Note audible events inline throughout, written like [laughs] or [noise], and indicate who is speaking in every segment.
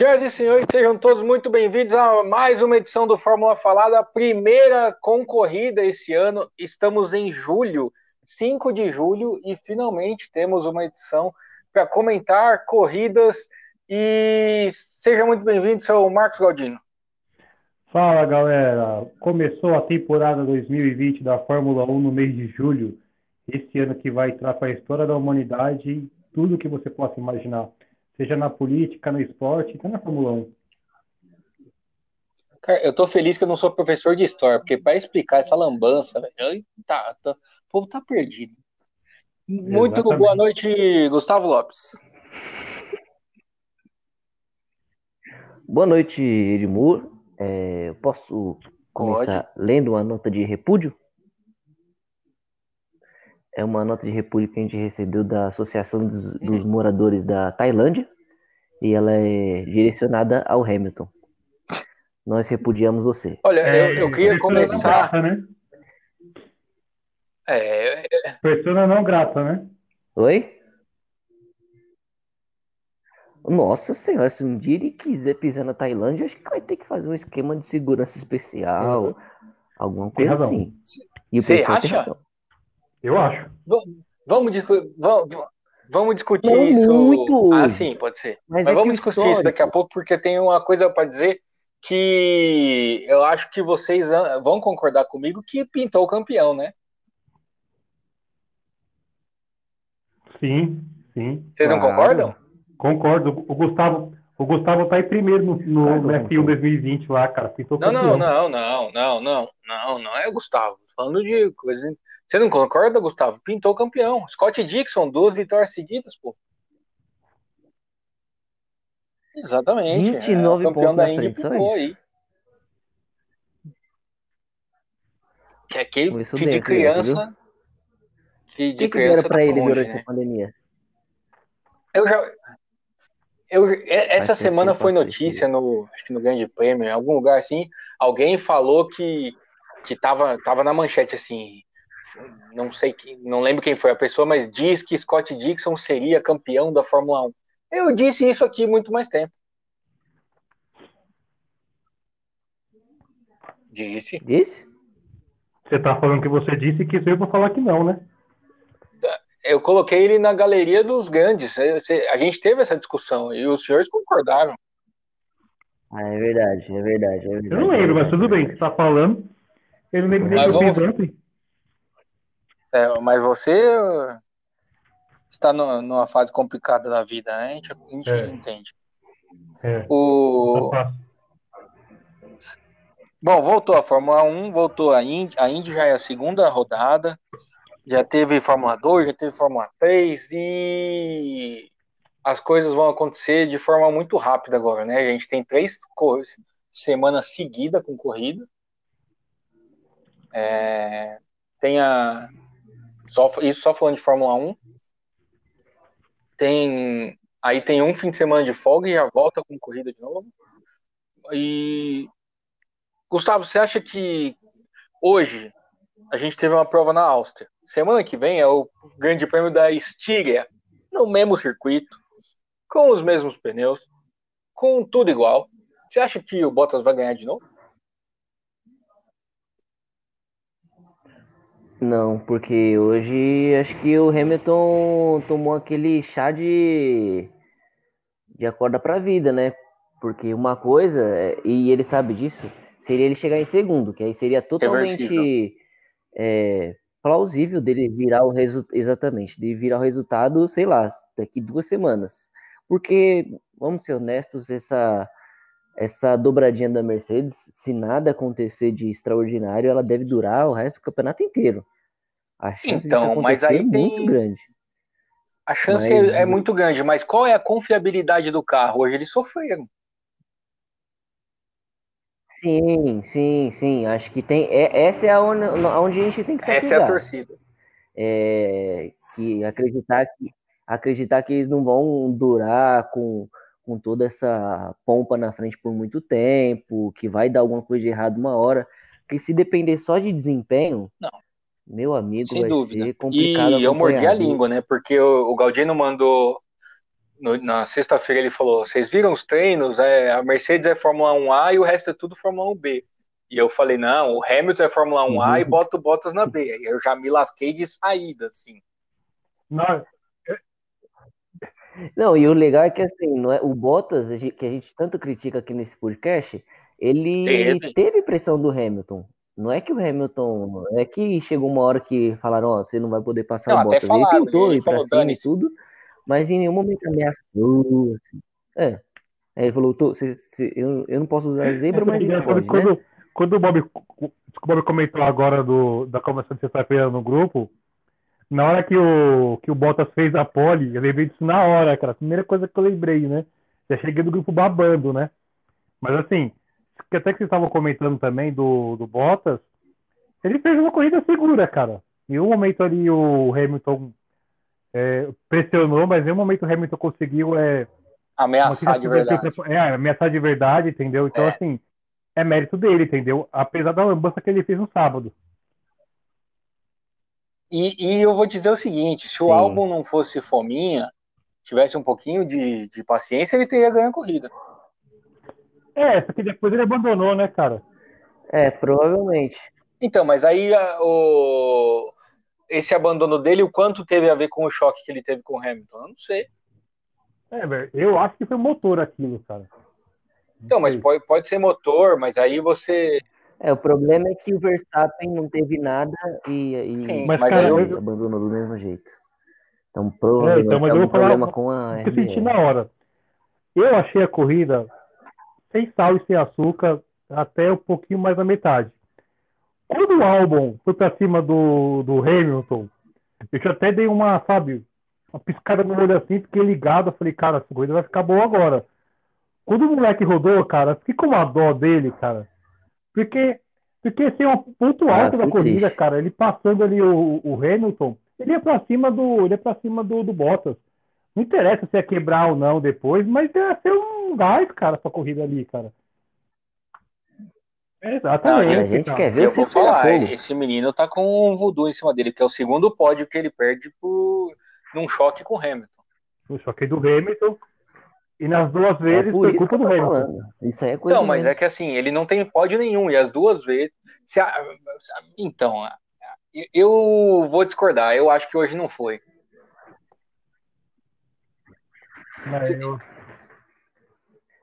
Speaker 1: Senhoras e senhores, sejam todos muito bem-vindos a mais uma edição do Fórmula Falada, a primeira concorrida esse ano. Estamos em julho, 5 de julho, e finalmente temos uma edição para comentar corridas. E seja muito bem-vindo, seu Marcos Galdino.
Speaker 2: Fala galera, começou a temporada 2020 da Fórmula 1 no mês de julho. Esse ano que vai entrar para a história da humanidade, tudo que você possa imaginar seja na política, no esporte, até na Fórmula 1.
Speaker 1: Cara, eu tô feliz que eu não sou professor de história, porque para explicar essa lambança, velho, tá, tá, o povo tá perdido. Muito Exatamente. boa noite, Gustavo Lopes.
Speaker 3: Boa noite, Edmur. É, posso começar Pode. lendo uma nota de repúdio? é uma nota de repúdio que a gente recebeu da Associação dos, dos Moradores da Tailândia e ela é direcionada ao Hamilton. Nós repudiamos você.
Speaker 1: Olha, é, eu, eu queria começar. Grata, né? É.
Speaker 2: Persona não grata, né?
Speaker 3: Oi? Nossa senhora, se um dia ele quiser pisar na Tailândia, acho que vai ter que fazer um esquema de segurança especial, uhum. alguma coisa assim.
Speaker 1: E o Você acha?
Speaker 2: Eu acho.
Speaker 1: Vamos, discu vamos, vamos discutir Não isso. Muito ah, sim, pode ser. Mas, Mas é vamos discutir histórico... isso daqui a pouco, porque tem uma coisa para dizer que eu acho que vocês vão concordar comigo que pintou o campeão, né?
Speaker 2: Sim, sim.
Speaker 1: Vocês claro. não concordam?
Speaker 2: Concordo. O Gustavo, o Gustavo tá aí primeiro no, no F1 2020 lá, cara. Pintou
Speaker 1: não, campeão. não, não, não, não, não, não, não é o Gustavo. Falando de coisa você não concorda, Gustavo? Pintou campeão. Scott Dixon, duas vitórias seguidas, pô. Exatamente.
Speaker 3: 29 é, campeão da Indy ficou aí.
Speaker 1: Que é aquele que de criança.
Speaker 3: Que de que criança. Que pra ele longe, durante né? a pandemia?
Speaker 1: Eu já. Eu, essa semana foi notícia no, acho que no Grande Prêmio, em algum lugar assim, alguém falou que, que tava, tava na manchete assim, não sei que, não lembro quem foi a pessoa, mas diz que Scott Dixon seria campeão da Fórmula 1. Eu disse isso aqui muito mais tempo. Disse.
Speaker 3: Disse?
Speaker 2: Você tá falando que você disse que veio para falar que não, né?
Speaker 1: Eu coloquei ele na galeria dos grandes. A gente teve essa discussão e os senhores concordaram.
Speaker 3: Ah, é verdade, é verdade, é verdade. Eu
Speaker 2: não lembro, mas tudo bem, você tá falando. Ele nem que eu fiz ontem.
Speaker 1: É, mas você está no, numa fase complicada da vida, né? A gente, a gente é. entende. É. O... Bom, voltou a Fórmula 1, voltou a Indy, a Indy já é a segunda rodada, já teve Fórmula 2, já teve Fórmula 3 e as coisas vão acontecer de forma muito rápida agora, né? A gente tem três semanas seguidas com corrida. É... Tem a só, isso só falando de Fórmula 1. Tem, aí tem um fim de semana de folga e já volta com corrida de novo. E Gustavo, você acha que hoje a gente teve uma prova na Áustria? Semana que vem é o Grande Prêmio da Estíria, no mesmo circuito, com os mesmos pneus, com tudo igual. Você acha que o Bottas vai ganhar de novo?
Speaker 3: Não, porque hoje acho que o Hamilton tomou aquele chá de, de acorda pra vida, né? Porque uma coisa, é, e ele sabe disso, seria ele chegar em segundo, que aí seria totalmente é, plausível dele virar o resultado, exatamente, de virar o resultado, sei lá, daqui duas semanas. Porque, vamos ser honestos, essa essa dobradinha da Mercedes, se nada acontecer de extraordinário, ela deve durar o resto do campeonato inteiro. A chance então, mas aí é muito tem... grande.
Speaker 1: A chance mas... é, é muito grande, mas qual é a confiabilidade do carro? Hoje eles sofreram.
Speaker 3: Sim, sim, sim. Acho que tem. É, essa é a onde, onde a gente tem que se
Speaker 1: Essa é a torcida.
Speaker 3: É, que acreditar que acreditar que eles não vão durar com com toda essa pompa na frente por muito tempo, que vai dar alguma coisa de errado uma hora, que se depender só de desempenho,
Speaker 1: não.
Speaker 3: Meu amigo, Sem vai dúvida. ser complicado.
Speaker 1: E eu mordi a língua, né? Porque o, o Galdino mandou no, na sexta-feira ele falou: vocês viram os treinos? É, a Mercedes é Fórmula 1A e o resto é tudo Fórmula 1B. E eu falei: não, o Hamilton é Fórmula 1A uhum. e bota o Bottas na B. Aí eu já me lasquei de saída, assim.
Speaker 3: Não, não, e o legal é que assim, não é, o Bottas, que a gente tanto critica aqui nesse podcast, ele teve, teve pressão do Hamilton. Não é que o Hamilton. É que chegou uma hora que falaram, ó, você não vai poder passar não, o Bottas. Falaram, ele tentou ele ir pra cima e tudo, mas em nenhum momento ameaçou. Assim. É. Aí ele falou, tô, cê, cê, eu, eu não posso usar zebra, mas ele pode,
Speaker 2: quando,
Speaker 3: né?
Speaker 2: quando o Bob, o Bob comentou agora do, da conversa de sexta-feira no grupo, na hora que o, que o Bottas fez a pole, eu lembrei disso na hora, cara. A primeira coisa que eu lembrei, né? Já cheguei do grupo babando, né? Mas assim, que até que vocês estavam comentando também do, do Bottas, ele fez uma corrida segura, cara. Em um momento ali o Hamilton é, pressionou, mas em um momento o Hamilton conseguiu é,
Speaker 1: ameaçar de verdade.
Speaker 2: É, ameaçar de verdade, entendeu? Então, é. assim, é mérito dele, entendeu? Apesar da lambança que ele fez no sábado.
Speaker 1: E, e eu vou dizer o seguinte: se Sim. o álbum não fosse fominha, tivesse um pouquinho de, de paciência, ele teria ganho a corrida.
Speaker 2: É, só que depois ele abandonou, né, cara?
Speaker 3: É, provavelmente.
Speaker 1: Então, mas aí o... esse abandono dele, o quanto teve a ver com o choque que ele teve com o Hamilton? Eu não sei.
Speaker 2: É, velho, eu acho que foi motor aquilo, cara.
Speaker 1: Então, mas pode, pode ser motor, mas aí você.
Speaker 3: É, o problema é que o Verstappen não teve nada e, e
Speaker 1: Sim, mas, mas cara, eu...
Speaker 3: abandonou do mesmo jeito. Então, provavelmente é, então, mas eu vou problema falar, com a.
Speaker 2: Eu senti na hora. Eu achei a corrida sem sal e sem açúcar até um pouquinho mais da metade. Quando o álbum foi para cima do, do Hamilton, eu já até dei uma, sabe, uma piscada no olho assim, fiquei ligado, falei, cara, essa corrida vai ficar boa agora. Quando o moleque rodou, cara, fiquei com uma dó dele, cara. Porque, porque esse é um ponto ah, alto ah, da corrida, triste. cara. Ele passando ali o, o Hamilton, ele ia pra cima do. Ele ia pra cima do, do Bottas. Não interessa se é quebrar ou não depois, mas ia ser um gás, cara, essa corrida ali, cara.
Speaker 3: Exatamente. Não, a gente quer ver
Speaker 1: eu vou falar, esse menino tá com um voodoo em cima dele, que é o segundo pódio que ele perde por num choque com o Hamilton.
Speaker 2: No choque do Hamilton. E nas duas é vezes é foi culpa do Hamilton. Falando.
Speaker 3: Isso aí é coisa
Speaker 1: Não, mas é que assim, ele não tem pódio nenhum, e as duas vezes. Se a... Então, eu vou discordar, eu acho que hoje não foi.
Speaker 3: Eu...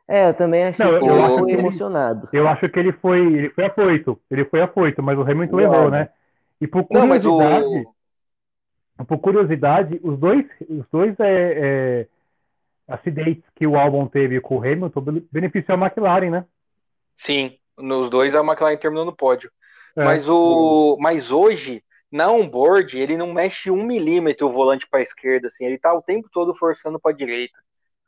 Speaker 3: É, eu também achei não, que ele foi emocionado.
Speaker 2: Eu acho que ele foi, ele foi afoito. Ele foi afoito, mas o Hamilton errou, né? E por curiosidade, não, o... por curiosidade, os dois, os dois é, é, acidentes que o álbum teve com o Hamilton beneficiou a McLaren, né?
Speaker 1: Sim, nos dois a McLaren terminou no pódio. É. Mas o, mas hoje na onboard ele não mexe um milímetro o volante para a esquerda, assim, ele tá o tempo todo forçando para a direita.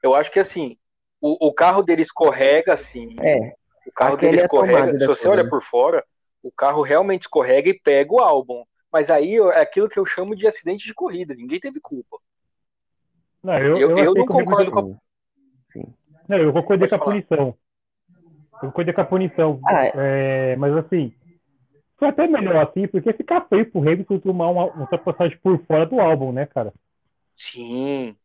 Speaker 1: Eu acho que assim, o, o carro dele escorrega assim.
Speaker 3: É.
Speaker 1: O carro dele é escorrega. Se você olha por fora, o carro realmente escorrega e pega o álbum. Mas aí é aquilo que eu chamo de acidente de corrida. Ninguém teve culpa.
Speaker 2: Não, eu, eu, eu, eu não concordo com a... Não, eu concordei com a punição. Eu concordei com a punição. Ah, é. É, mas assim, foi até melhor assim, porque ficar feio pro Hamilton tomar uma ultrapassagem por fora do álbum, né, cara?
Speaker 1: Sim.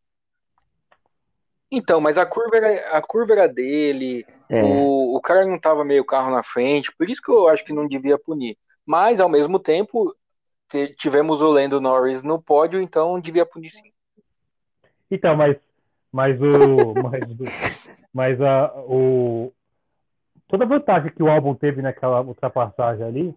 Speaker 1: Então, mas a curva era, a curva era dele, é. o, o cara não tava meio carro na frente, por isso que eu acho que não devia punir. Mas, ao mesmo tempo, tivemos o Lando Norris no pódio, então devia punir sim.
Speaker 2: Então, mas, mas o. [laughs] mas, mas a, o. Toda a vantagem que o álbum teve naquela ultrapassagem ali,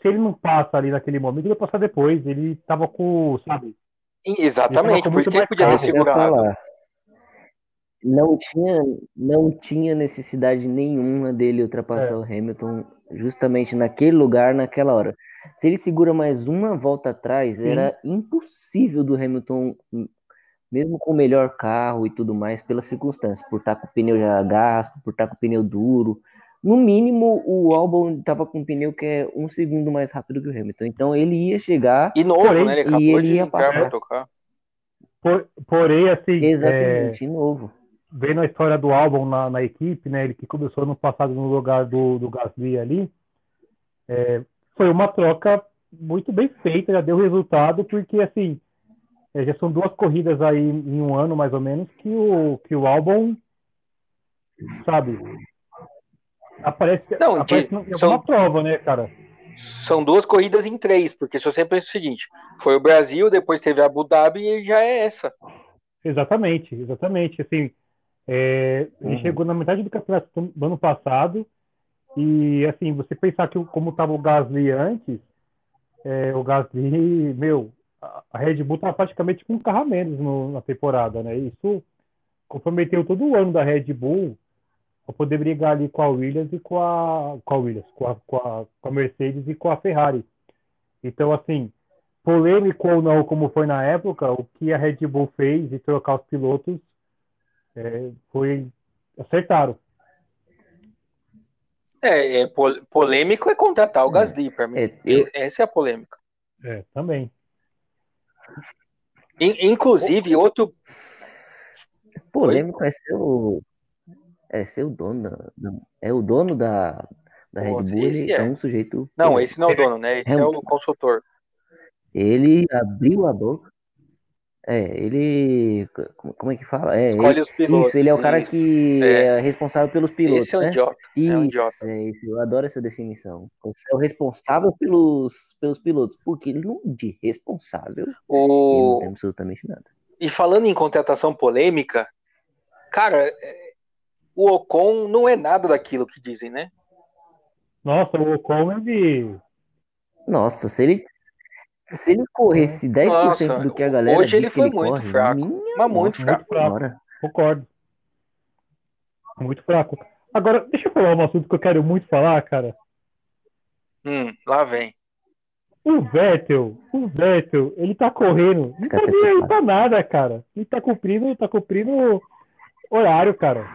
Speaker 2: se ele não passa ali naquele momento, ele vai passar depois. Ele tava com, sabe?
Speaker 1: Exatamente, por isso que ele podia ter segurado.
Speaker 3: Não tinha, não tinha necessidade nenhuma dele ultrapassar é. o Hamilton justamente naquele lugar, naquela hora. Se ele segura mais uma volta atrás, Sim. era impossível do Hamilton, mesmo com o melhor carro e tudo mais, pelas circunstâncias, por estar com o pneu já gasto, por estar com o pneu duro, no mínimo, o Albon estava com um pneu que é um segundo mais rápido que o Hamilton. Então ele ia chegar.
Speaker 1: E novo, porém, né? Ele acabou e ele ia passar.
Speaker 2: Tocar. Por, porém, assim.
Speaker 3: Exatamente, é, novo.
Speaker 2: Vendo a história do Albon na, na, equipe, né? Ele que começou no passado no lugar do, do Gasly ali. É, foi uma troca muito bem feita, já deu resultado, porque assim. é, já são duas corridas aí em um ano, mais ou menos, que o, que o álbum, sabe, aparece,
Speaker 1: Não,
Speaker 2: aparece
Speaker 1: de-
Speaker 2: em
Speaker 1: são-
Speaker 2: prova, né, cara?
Speaker 1: São duas corridas em três, porque se você pensa o seguinte, foi o Brasil, depois teve a Abu Dhabi e já é essa.
Speaker 2: Exatamente, exatamente. Assim, é, ele
Speaker 3: Uhum.
Speaker 2: chegou na metade do campeonato do ano passado e, assim, você pensar que como estava o Gasly antes, é, o Gasly, meu, a a Red Bull estava praticamente com um carro a menos no- na temporada, né? Isso comprometeu todo o ano da Red Bull para poder brigar ali com a Williams e com a, com a Williams, com a, com a, com a Mercedes e com a Ferrari. Então, assim, polêmico ou não, como foi na época, o que a Red Bull fez de trocar os pilotos é, foi acertaram.
Speaker 1: É, é pol- polêmico é contratar o
Speaker 3: É.
Speaker 1: Gasly, para mim.
Speaker 3: É, eu-
Speaker 1: Essa é a polêmica.
Speaker 2: É, também.
Speaker 1: In- Inclusive, outro.
Speaker 3: polêmico é ser o. É ser o dono da. é o dono da, da Red Bull, ele
Speaker 1: é.
Speaker 3: é um sujeito.
Speaker 1: Não, esse não é o dono, né? Esse é o
Speaker 3: Hamilton.
Speaker 1: consultor.
Speaker 3: Ele abriu a boca. É, ele. Como, é que fala? É,
Speaker 1: Escolhe
Speaker 3: ele-
Speaker 1: os pilotos.
Speaker 3: isso, ele é o cara
Speaker 1: isso.
Speaker 3: que
Speaker 1: É.
Speaker 3: é, responsável pelos pilotos,
Speaker 1: Esse é um
Speaker 3: né?
Speaker 1: idiota. é um
Speaker 3: Isso,
Speaker 1: idiota.
Speaker 3: é isso, eu adoro essa definição. Você é o responsável pelos, pelos pilotos, porque ele não de responsável, ele não
Speaker 1: O...
Speaker 3: tem absolutamente nada.
Speaker 1: E falando em contratação polêmica, cara, é, o Ocon não é nada daquilo que dizem, né?
Speaker 2: Nossa, o Ocon, ele...
Speaker 3: Nossa, se ele, se ele corresse 10%
Speaker 1: Nossa,
Speaker 3: do que a galera
Speaker 1: hoje ele foi
Speaker 3: ele
Speaker 1: muito
Speaker 3: corre,
Speaker 1: fraco,
Speaker 3: minha
Speaker 1: mas muito
Speaker 3: nossa,
Speaker 1: fraco.
Speaker 2: fraco.
Speaker 3: Bora.
Speaker 2: Concordo. Muito fraco. Agora, deixa eu falar um assunto que eu quero muito falar, cara.
Speaker 1: Hum, lá vem.
Speaker 2: O Vettel, o Vettel, ele tá correndo. Não tá nem aí pra nada, cara. Ele tá cumprindo, tá cumprindo horário, cara.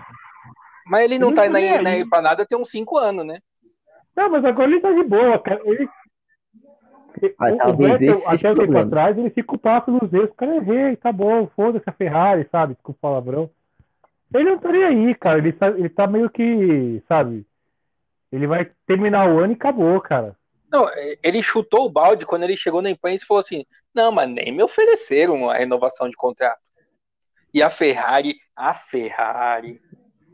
Speaker 1: Mas ele não
Speaker 2: Ele
Speaker 1: tá
Speaker 2: não tá nem
Speaker 1: aí na
Speaker 2: aí.
Speaker 1: pra nada tem uns 5 anos, né?
Speaker 2: Não, mas agora ele tá de boa, cara. Ele...
Speaker 3: Ah,
Speaker 2: o, o
Speaker 3: talvez
Speaker 2: Vettel,
Speaker 3: esse seja
Speaker 2: até
Speaker 3: o
Speaker 2: um tempo atrás, ele se culpava pelos erros. O cara errei, tá bom, foda-se a Ferrari, sabe? Desculpa o palavrão. Ele não tá nem aí, cara. Ele tá, ele tá meio que, sabe? Ele vai terminar o ano e acabou, cara.
Speaker 1: Não, ele chutou o balde quando ele chegou na imprensa e falou assim: não, mas nem me ofereceram a renovação de contrato. E a Ferrari, a Ferrari,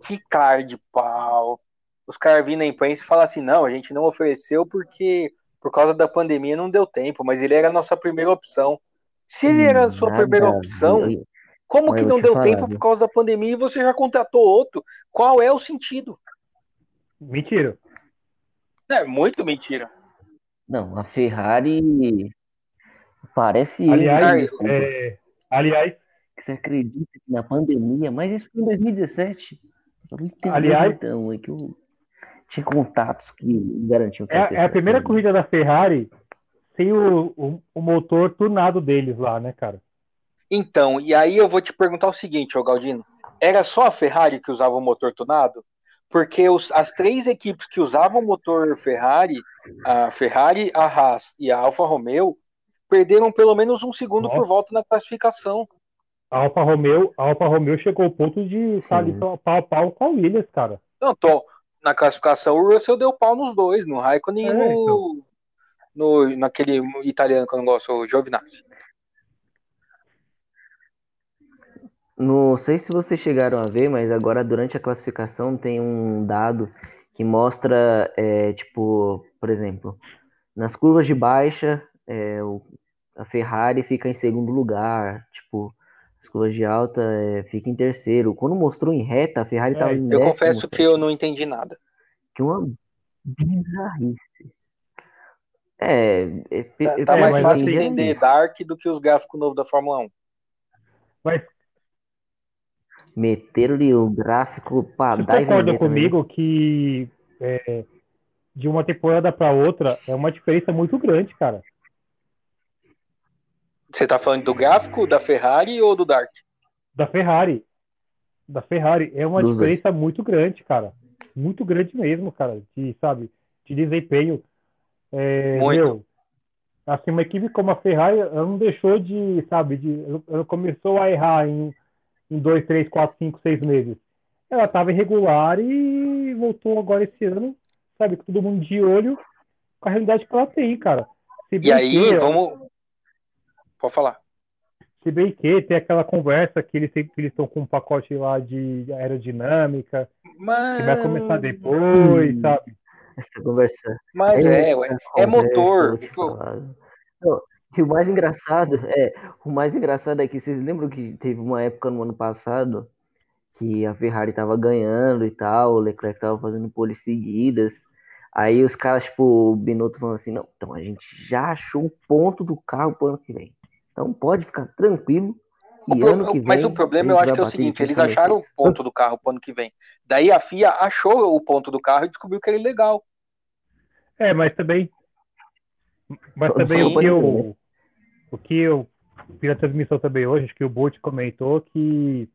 Speaker 1: que cara de pau. Os caras vindo na imprensa e falam assim: não, a gente não ofereceu porque por causa da pandemia não deu tempo, mas ele era a nossa primeira opção. Se ele era a sua
Speaker 3: Nada
Speaker 1: primeira
Speaker 3: a
Speaker 1: opção, como que não deu
Speaker 3: falar,
Speaker 1: tempo
Speaker 3: viu?
Speaker 1: por causa da pandemia e você já contratou outro? Qual é o sentido?
Speaker 2: Mentira.
Speaker 1: É muito mentira.
Speaker 3: Não, a Ferrari parece
Speaker 2: Aliás, é, aliás,
Speaker 3: que você acredita que na pandemia, mas isso foi em 2017. Eu não entendo
Speaker 2: Aliás-
Speaker 3: então, é que eu tinha contatos que garantiam que
Speaker 2: é, é a primeira corrida da Ferrari sem o, o, o motor tunado deles lá, né, cara?
Speaker 1: Então, e aí eu vou te perguntar o seguinte, ô Galdino. Era só a Ferrari que usava o motor tunado? Porque os- as três equipes que usavam o motor Ferrari, a Ferrari, a Haas e a Alfa Romeo, perderam pelo menos um segundo
Speaker 2: Nossa.
Speaker 1: por volta na classificação.
Speaker 2: A Alfa Romeo, a Alfa Romeo chegou ao ponto de estar ali pau a pau com a Williams, cara.
Speaker 1: Não, tô, na classificação o Russell deu pau nos dois, no Raikkonen e
Speaker 2: É,
Speaker 1: no, no, naquele italiano que eu não gosto, o Giovinazzi.
Speaker 3: Não sei se vocês chegaram a ver, mas agora durante a classificação tem um dado que mostra, é, tipo, por exemplo, nas curvas de baixa, é, o- a Ferrari fica em segundo lugar, tipo, de alta é, fica em terceiro. Quando mostrou em reta, a Ferrari
Speaker 2: É,
Speaker 3: estava em
Speaker 1: Eu
Speaker 3: décimo
Speaker 1: confesso que eu não entendi nada.
Speaker 3: Que uma bizarrice. É, é,
Speaker 1: Tá,
Speaker 3: é-
Speaker 1: tá
Speaker 2: É,
Speaker 1: mais fácil entender
Speaker 3: isso.
Speaker 1: Dark do que os gráficos novos da Fórmula 1.
Speaker 2: Mas
Speaker 3: Meteram-lhe o gráfico para
Speaker 2: você
Speaker 3: dar e
Speaker 2: concorda
Speaker 3: vender também,
Speaker 2: comigo que é, de uma temporada para outra é uma diferença muito grande, cara.
Speaker 1: Você tá falando do gráfico, da Ferrari ou do Dark?
Speaker 2: Da Ferrari. Da Ferrari é uma
Speaker 3: Dos dois.
Speaker 2: diferença muito grande, cara. Muito grande mesmo, cara. De, sabe, de desempenho. É,
Speaker 1: Muito.
Speaker 2: meu, assim, uma equipe como a Ferrari, ela não deixou de, sabe, de, ela começou a errar em, em dois, três, quatro, cinco, seis meses. Ela estava irregular e voltou agora esse ano, sabe, com todo mundo de olho com a realidade que ela tem, cara. Se
Speaker 1: E aí,
Speaker 2: que-
Speaker 1: vamos. Pode falar.
Speaker 2: Se bem que tem aquela conversa que eles estão com um pacote lá de aerodinâmica,
Speaker 1: Mas...
Speaker 2: que vai começar depois, sabe?
Speaker 3: Essa conversa.
Speaker 1: Mas é, ué, é motor.
Speaker 3: Não, e o mais engraçado é, o mais engraçado é que vocês lembram que teve uma época no ano passado que a Ferrari tava ganhando e tal, o Leclerc tava fazendo poles seguidas. Aí os caras, tipo, o Binotto falando assim, não, então a gente já achou o ponto do carro pro ano que vem. Então pode ficar tranquilo.
Speaker 1: O pro... vem, mas o problema eu acho que é o seguinte, eles acharam o ponto do carro pro ano que vem. Daí a FIA achou o ponto do carro e descobriu que era ilegal.
Speaker 2: É, mas também. Mas só, também o que eu. O que eu vi na transmissão também hoje, acho que o Bolt comentou que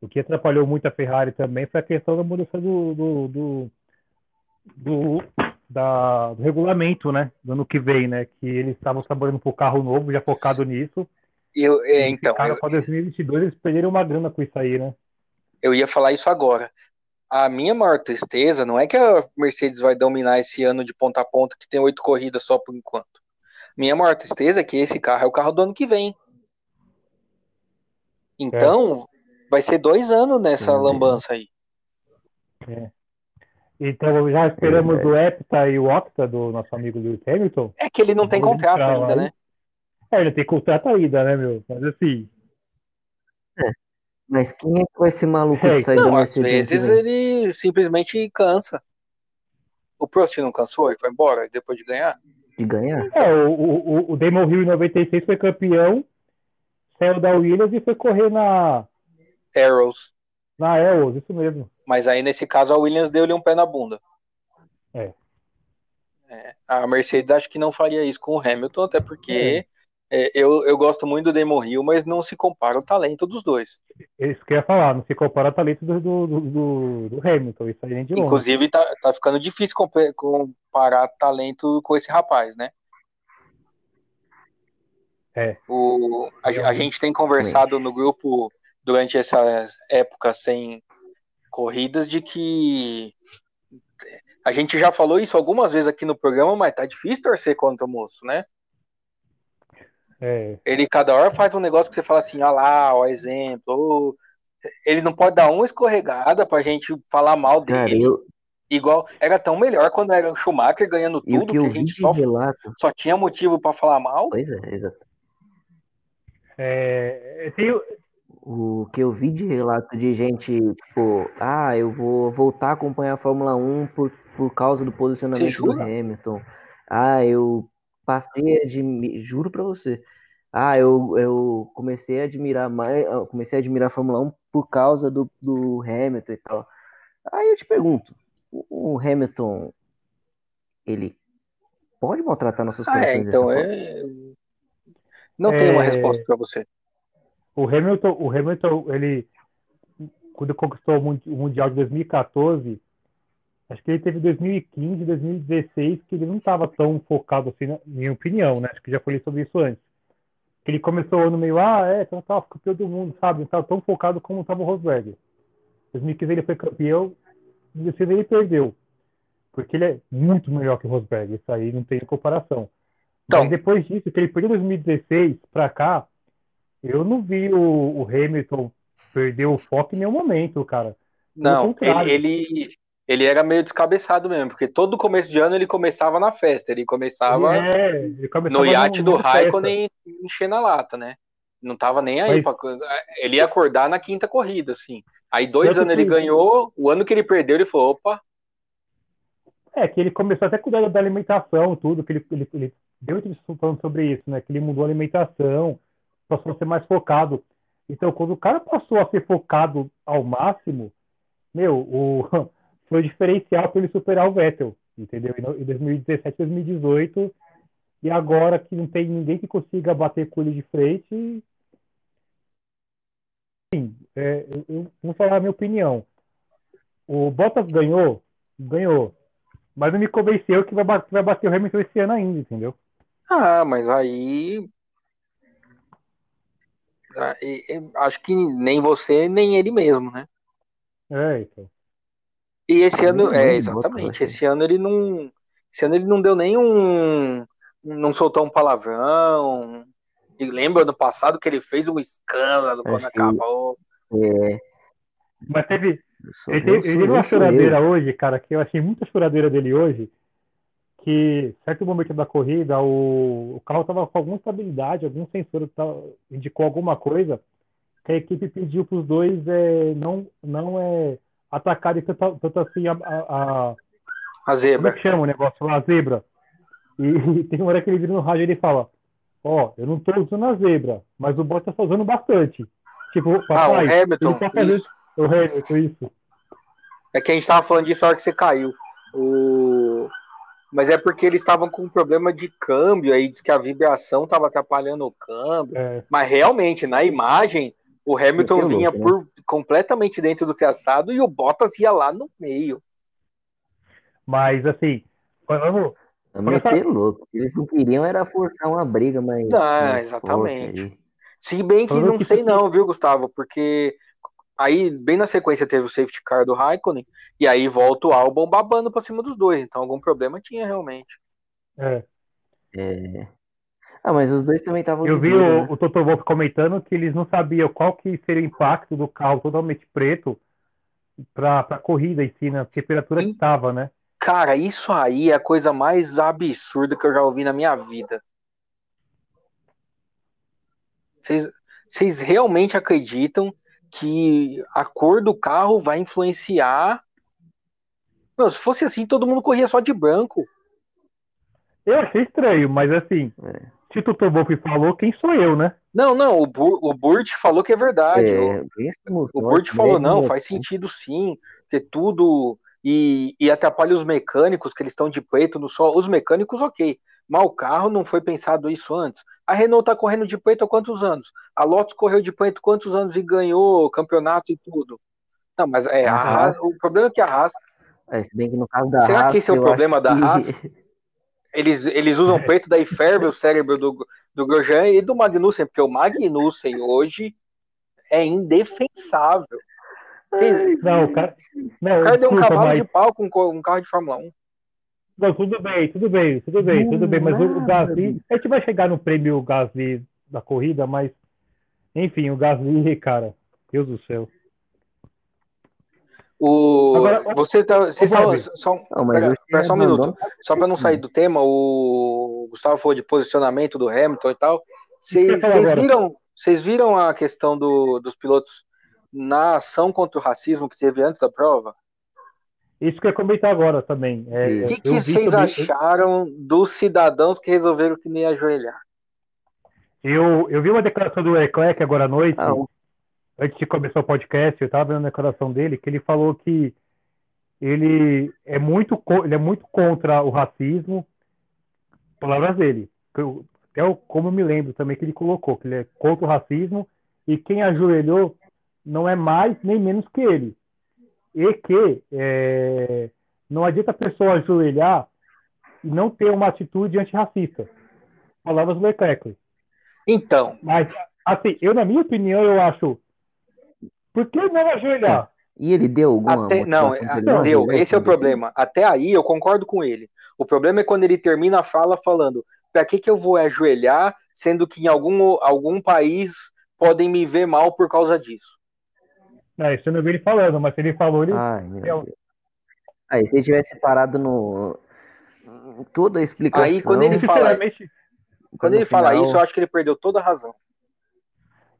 Speaker 2: o que atrapalhou muito a Ferrari também foi a questão da mudança do, do, do, do, da, do regulamento, né? Do ano que vem, né? Que eles estavam trabalhando com o carro novo, já focado nisso.
Speaker 1: Eu, é, então.
Speaker 2: Para 2022 eles perderam uma grana com isso aí, né?
Speaker 1: Eu ia falar isso agora. A minha maior tristeza não é que a Mercedes vai dominar esse ano de ponta a ponta, que tem oito corridas só por enquanto. Minha maior tristeza é que esse carro é o carro do ano que vem. Então, é. vai ser dois anos nessa é. lambança aí.
Speaker 2: É. Então, já esperamos é. o Epta e o Octa do nosso amigo Lewis Hamilton.
Speaker 1: É que ele não tem contrato ainda, aí. né?
Speaker 2: É, ele tem contrato ainda, né, meu? Mas assim.
Speaker 3: É. Mas quem é que vai ser maluco é, de sair não, da
Speaker 1: Mercedes? Às vezes ele simplesmente cansa. O Prost não cansou e foi embora depois de ganhar?
Speaker 3: De ganhar?
Speaker 2: É, o, o, o Damon Hill em 96 foi campeão, saiu da Williams e foi correr na.
Speaker 1: Arrows.
Speaker 2: Na Arrows, isso mesmo.
Speaker 1: Mas aí, nesse caso, a Williams deu-lhe um pé na bunda.
Speaker 2: É.
Speaker 1: é. A Mercedes acho que não faria isso com o Hamilton, até porque é. É, eu, eu gosto muito do Damon Hill, mas não se compara o talento dos dois.
Speaker 2: Isso que eu ia falar, não se compara o talento do, do, do, do Hamilton, isso aí nem de longe.
Speaker 1: Inclusive, tá, tá ficando difícil comparar talento com esse rapaz, né?
Speaker 2: É.
Speaker 1: O, a, a gente tem conversado no grupo durante essa época sem corridas de que a gente já falou isso algumas vezes aqui no programa, mas tá difícil torcer contra o moço, né?
Speaker 2: É.
Speaker 1: Ele cada hora faz um negócio que você fala assim, ah lá, ó, exemplo. Ele não pode dar uma escorregada pra gente falar mal dele. Cara, eu... Igual, era tão melhor quando era o Schumacher ganhando tudo, que, que, a gente só,
Speaker 3: relato...
Speaker 1: só tinha motivo para falar mal.
Speaker 3: Pois é, exato.
Speaker 2: É, tenho,
Speaker 3: o que eu vi de relato de gente, tipo, ah, eu vou voltar a acompanhar a Fórmula 1 por, por causa do posicionamento do Hamilton. Ah, eu passei a admirar, juro pra você. Ah, eu, eu comecei a admirar mais, comecei a admirar a Fórmula 1 por causa do, do Hamilton e tal. Aí eu te pergunto, o Hamilton, ele pode maltratar nossos
Speaker 1: ah, é, então é... Não é... tem uma resposta para você.
Speaker 2: O Hamilton, o Hamilton, ele quando conquistou o Mundial de 2014, acho que ele teve 2015, 2016, que ele não estava tão focado assim, na minha opinião, né? Acho que já falei sobre isso antes. Que ele começou o ano meio, ah, é, então tá, campeão do mundo, sabe? Não estava tão focado como estava o Rosberg. 2015 ele foi campeão, em 2016 ele perdeu. Porque ele é muito melhor que o Rosberg, isso aí não tem comparação. Então, Mas depois disso, que ele perdeu 2016 para cá, eu não vi o, o Hamilton perder o foco em nenhum momento, cara.
Speaker 1: Não, ele, ele, ele, era meio descabeçado mesmo, porque todo começo de ano ele começava na festa, ele começava,
Speaker 2: é, ele começava
Speaker 1: no iate do Raikkonen enchendo a lata, né? Não tava nem aí. Mas... Pra... Ele ia acordar na quinta corrida, assim. Aí dois anos ele ganhou, o ano que ele perdeu, ele falou, opa.
Speaker 2: É, que ele começou até a cuidar da alimentação, tudo, que ele, ele, ele deu entrevista falando sobre isso, né? Que ele mudou a alimentação, passou a ser mais focado. Então, quando o cara passou a ser focado ao máximo, meu, o, [laughs] foi o diferencial para ele superar o Vettel, entendeu? Em 2017, 2018, e agora que não tem ninguém que consiga bater com ele de frente. Sim, é, eu vou falar a minha opinião. O Bottas ganhou, ganhou, mas não me convenceu que vai vai bater o Hamilton esse ano ainda, entendeu?
Speaker 1: Ah, mas aí acho que nem você, nem ele mesmo, né?
Speaker 2: É, então.
Speaker 1: E esse ano, é, exatamente, esse ano ele não. Esse ano ele não deu nenhum. Não soltou um palavrão. E lembra no passado que ele fez um escândalo quando
Speaker 3: Acho que-
Speaker 1: acabou.
Speaker 3: É,
Speaker 2: Mas teve, ele teve, ele teve uma choradeira hoje, cara, que eu achei muita choradeira dele hoje, que certo momento da corrida o, o carro tava com alguma estabilidade, algum sensor tava- indicou alguma coisa, que a equipe pediu para os dois é, não, não é, atacarem tanto, tanto assim a, a, a-
Speaker 1: A
Speaker 2: como é
Speaker 1: zebra.
Speaker 2: que chama o negócio lá, a zebra. [laughs] E, tem uma hora que ele vira no rádio e ele fala, ó, eu não tô usando a zebra, mas o Bottas tá usando bastante. Tipo,
Speaker 1: Ah, o
Speaker 2: papai,
Speaker 1: Hamilton.
Speaker 2: tá fazendo o Hamilton, isso.
Speaker 1: É que a gente tava falando disso na hora que você caiu. O... Mas é porque eles estavam com um problema de câmbio, aí diz que a vibração tava atrapalhando o câmbio.
Speaker 2: É,
Speaker 1: Mas realmente, na imagem, o Hamilton
Speaker 3: Meteu
Speaker 1: vinha
Speaker 3: louco, né?
Speaker 1: por completamente dentro do traçado e o Bottas ia lá no meio.
Speaker 2: mas assim, falando,
Speaker 3: Eu meter louco. Eles não queriam era forçar uma briga, mas.
Speaker 1: Não, exatamente. Se bem que não sei não, viu, Gustavo? Porque aí, bem na sequência, teve o safety car do Raikkonen, e aí volta o Albon babando pra cima dos dois. Então algum problema tinha realmente.
Speaker 2: é,
Speaker 3: É. Ah, mas os dois também estavam
Speaker 2: eu vi o,
Speaker 3: né?
Speaker 2: o Toto Wolff comentando que eles não sabiam qual que seria o impacto do carro totalmente preto para a corrida em si, na temperatura que estava, né?
Speaker 1: Cara, isso aí é a coisa mais absurda que eu já ouvi na minha vida. Vocês realmente acreditam que a cor do carro vai influenciar? Meu, se fosse assim, todo mundo corria só de branco.
Speaker 2: Eu achei estranho, mas assim,
Speaker 3: É.
Speaker 2: se o Wolff falou, quem sou eu, né?
Speaker 1: Não, não, o, Bur, o Burt falou que é verdade. O-
Speaker 3: É, pensa
Speaker 1: O Burt falou, não, faz sentido sim, porque tudo. E, e atrapalha os mecânicos, que eles estão de preto no sol. Os mecânicos, ok. Mas o carro não foi pensado isso antes. A Renault tá correndo de preto há quantos anos? A Lotus correu de preto quantos anos e ganhou campeonato e tudo? Não, mas é, a Haas- o problema é que a Haas,
Speaker 3: É, se bem que no caso da
Speaker 1: Será que
Speaker 3: Haas,
Speaker 1: esse é o problema da
Speaker 3: que-
Speaker 1: Haas? [laughs] eles, eles usam preto, daí ferve o cérebro do, do Grosjean e do Magnussen, porque o Magnussen hoje é indefensável. Vocês-
Speaker 2: Não, o cara. Não,
Speaker 1: O cara deu um cavalo
Speaker 2: mas-
Speaker 1: de pau com co- um carro de Fórmula 1.
Speaker 2: Não, tudo bem, tudo bem, tudo bem,
Speaker 3: Do
Speaker 2: tudo bem, mas o, o Gasly, a gente vai chegar no prêmio Gasly da corrida, mas enfim, o Gasly, cara, Deus do céu.
Speaker 1: O,
Speaker 2: Agora,
Speaker 1: você tá, tavam-
Speaker 2: Bob.
Speaker 1: só,
Speaker 3: Não,
Speaker 1: pera, pera só um minuto. Só para não sair do tema, o Gustavo falou de posicionamento do Hamilton e tal. Vocês viram, vocês viram a questão do- dos pilotos na ação contra o racismo que teve antes da prova?
Speaker 2: Isso que eu ia comentar agora também. É,
Speaker 1: O que,
Speaker 2: eu
Speaker 1: que
Speaker 2: vi
Speaker 1: vocês
Speaker 2: também-
Speaker 1: acharam dos cidadãos que resolveram que nem ajoelhar?
Speaker 2: Eu, eu vi uma declaração do Leclerc agora à noite,
Speaker 3: Ah,
Speaker 2: antes de começar o podcast, eu estava vendo a declaração dele, que ele falou que ele é muito, ele é muito contra o racismo, palavras dele. Eu- Até eu- como eu me lembro também que ele colocou, que ele é contra o racismo e quem ajoelhou não é mais nem menos que ele. E que é, não adianta a pessoa ajoelhar e não ter uma atitude antirracista. Palavras do Leclerc.
Speaker 1: Então,
Speaker 2: Mas, assim, eu, na minha opinião, eu acho. Por que não ajoelhar?
Speaker 3: E ele deu alguma
Speaker 1: até, não, é-
Speaker 3: ele não
Speaker 1: deu, esse é o
Speaker 3: isso?
Speaker 1: problema. Até aí eu concordo com ele. O problema é quando ele termina a fala falando: para que, que eu vou ajoelhar, sendo que em algum, algum país podem me ver mal por causa disso?
Speaker 2: Não, isso eu não vi ele falando, mas se ele falou, ele.
Speaker 3: Ai, meu. Aí, se ele tivesse parado no. em Toda a explicação.
Speaker 1: Aí, quando ele fala-
Speaker 2: sinceramente,
Speaker 1: Quando ele fala
Speaker 3: final-
Speaker 1: isso, eu acho que ele perdeu toda a razão.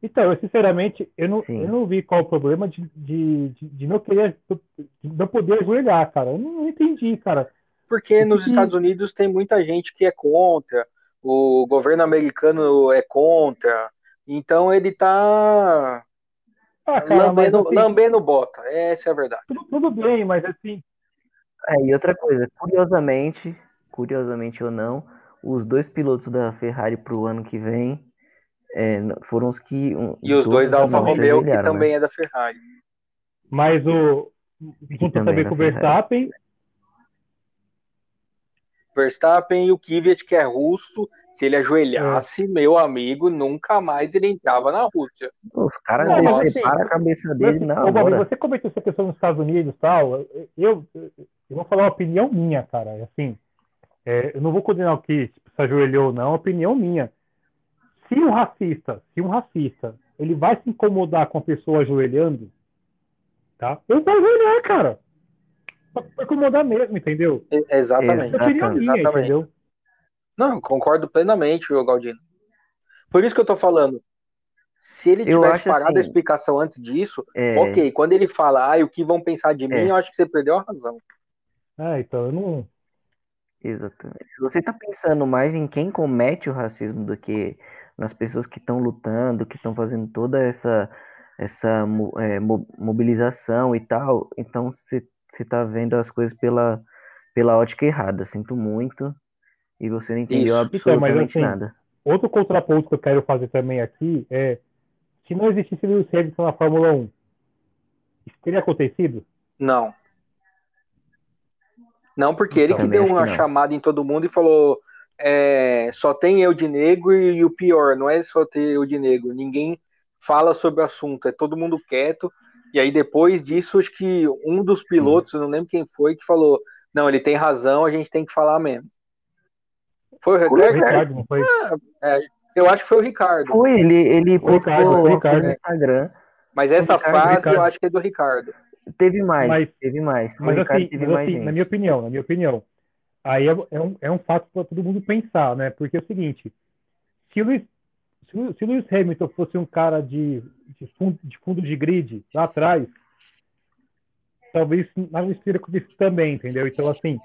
Speaker 2: então, eu sinceramente, eu não,
Speaker 3: Sim.
Speaker 2: eu não vi qual o problema de, de, de, de não querer, de não poder ajoelhar, cara. Eu não entendi, cara.
Speaker 1: Porque nos
Speaker 2: que-
Speaker 1: Estados Unidos tem muita gente que é contra, o governo americano é contra, então ele tá
Speaker 2: Ah, cara, mas
Speaker 1: lambendo,
Speaker 2: assim,
Speaker 1: lambendo bota, essa é a verdade.
Speaker 2: tudo, tudo bem, mas assim,
Speaker 3: É, e outra coisa, curiosamente, curiosamente ou não, os dois pilotos da Ferrari pro ano que vem é, foram os que. um-
Speaker 1: E os dois da Alfa Romeo, que
Speaker 3: né?
Speaker 1: também é da Ferrari.
Speaker 2: mas o. Junto
Speaker 3: também
Speaker 2: também
Speaker 3: era
Speaker 2: com o
Speaker 3: Ferrari.
Speaker 2: Verstappen,
Speaker 1: Verstappen e o Kvyat, que é russo, se ele ajoelhasse,
Speaker 2: É.
Speaker 1: meu amigo, nunca mais ele entrava na Rússia.
Speaker 3: Os caras
Speaker 2: Não, assim,
Speaker 3: a cabeça dele
Speaker 2: Mas,
Speaker 3: na
Speaker 2: Bob,
Speaker 3: hora.
Speaker 2: você comentou essa questão dos Estados Unidos e tal. Eu, eu, eu vou falar uma opinião minha, cara. Assim, é, eu não vou condenar o que tipo, se ajoelhou ou não, é opinião minha. se um racista, se um racista, ele vai se incomodar com a pessoa ajoelhando, tá? Eu vou ajoelhar, cara. Pra incomodar mesmo, entendeu?
Speaker 1: Exatamente.
Speaker 2: Exatamente. Minha, Exatamente. entendeu?
Speaker 1: Não, concordo plenamente, o Galdino. Por isso que eu tô falando. Se ele eu tivesse parado assim, a explicação antes disso, é... ok. Quando ele fala, ah, o que vão pensar de mim, é. eu acho que você perdeu a razão.
Speaker 2: É, então eu não.
Speaker 3: Exatamente. Se você tá pensando mais em quem comete o racismo do que nas pessoas que estão lutando, que estão fazendo toda essa, essa é, mobilização e tal, então você está vendo as coisas pela, pela ótica errada. Sinto muito. E você não entendeu Isso. absolutamente então, mas, assim, nada.
Speaker 2: Outro contraponto que eu quero fazer também aqui é: se não existisse Lewis Hamilton na Fórmula 1, isso teria acontecido?
Speaker 1: Não. Não, porque ele que deu uma que chamada em todo mundo e falou: é, só tem eu de negro e, e, o pior, não é só ter eu de negro, ninguém fala sobre o assunto, é todo mundo quieto. E aí depois disso, acho que um dos pilotos, eu não lembro quem foi, que falou: não, ele tem razão, a gente tem que falar mesmo. Foi o Ricardo? Ricardo não foi? Ah, é, eu acho que foi o Ricardo.
Speaker 3: Foi, ele, ele postou
Speaker 2: Ricardo, Ricardo.
Speaker 3: no Instagram.
Speaker 1: Mas essa Ricardo, frase Ricardo. eu acho que é do Ricardo.
Speaker 3: Teve mais, mas, teve mais.
Speaker 2: Mas, assim, teve mas mais assim, na minha opinião, na minha opinião, aí é, é, um, é um fato para todo mundo pensar, né? Porque é o seguinte, se o Lewis, se o, se o Lewis Hamilton fosse um cara de, de, fundo, de fundo de grid lá atrás, talvez não esteja com isso também, entendeu? Então, assim,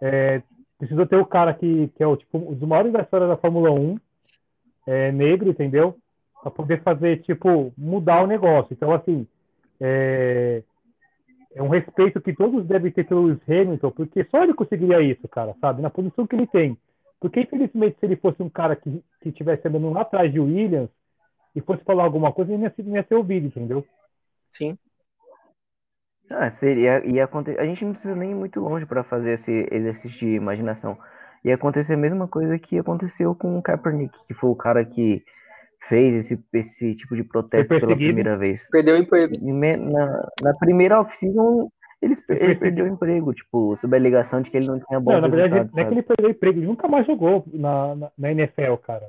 Speaker 2: é, precisa ter o cara que, que é o tipo, dos maiores da história da Fórmula 1, é, negro, entendeu? Para poder fazer, tipo, mudar o negócio. Então, assim, é, é um respeito que todos devem ter pelo Lewis Hamilton, porque só ele conseguiria isso, cara, sabe? Na posição que ele tem. Porque, infelizmente, se ele fosse um cara que, que tivesse andando lá atrás de Williams e fosse falar alguma coisa, ele não ia, ser ouvido, entendeu?
Speaker 1: Sim.
Speaker 3: Ah, seria, ia acontecer. A gente não precisa nem ir muito longe para fazer esse exercício de imaginação. Ia acontecer a mesma coisa que aconteceu com o Kaepernick, que foi o cara que fez esse, esse tipo de protesto pela primeira vez.
Speaker 1: Perdeu o emprego.
Speaker 3: Na, na primeira off-season, ele, ele perdeu o emprego, tipo, sob a alegação de que ele não tinha bons não, na verdade,
Speaker 2: não é que ele perdeu o emprego, ele nunca mais jogou na, na, na NFL, cara.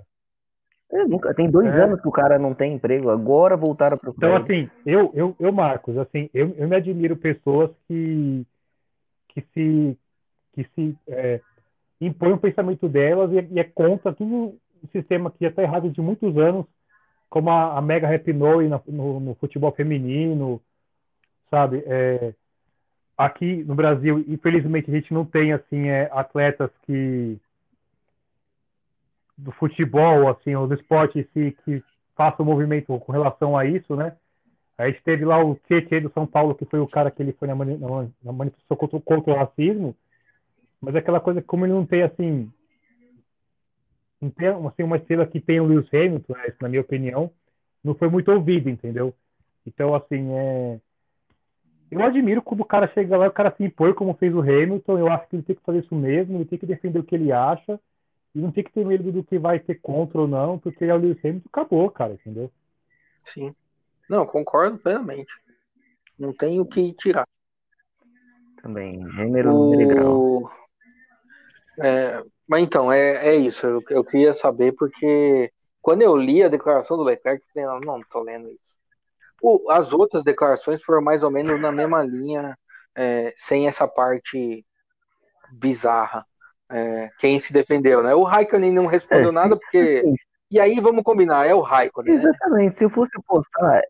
Speaker 3: É, nunca, tem dois é. anos que o cara não tem emprego, agora voltaram para o
Speaker 2: Então, assim, eu, eu, eu, Marcos, assim, eu, eu me admiro pessoas que, que se, que se é, impõem o pensamento delas e, e é contra tudo um sistema que já está errado de muitos anos, como a, a Mega Rapinoe no, no, no, futebol feminino, sabe? É, aqui no Brasil, infelizmente, a gente não tem assim é, atletas que do futebol, assim, ou do esporte si, que façam movimento com relação a isso, né? A gente teve lá o Tietchan do São Paulo, que foi o cara que ele foi na, na, na manifestação contra, contra, o racismo, mas é aquela coisa que como ele não tem, assim, não tem assim, uma estrela que tem o Lewis Hamilton, né, na minha opinião, não foi muito ouvido, entendeu? Então, assim, é... Eu admiro quando o cara chega lá e o cara se impõe como fez o Hamilton. Eu acho que ele tem que fazer isso mesmo, ele tem que defender o que ele acha. E não tem que ter medo do que vai ter contra ou não, porque é o Lewis Hamilton acabou, cara, entendeu?
Speaker 1: Sim. Não, concordo plenamente. Não tem o que tirar.
Speaker 3: Também, gênero, o...
Speaker 1: É, mas então, é, é isso. Eu, eu queria saber porque quando eu li a declaração do Leclerc, eu falei, não, não tô lendo isso. O, as outras declarações foram mais ou menos na mesma linha, é, sem essa parte bizarra. É, quem se defendeu, né? O Raikkonen não respondeu é, nada porque. E aí vamos combinar, é o Raikkonen.
Speaker 3: Né? Exatamente. Né? Se eu fosse apostar,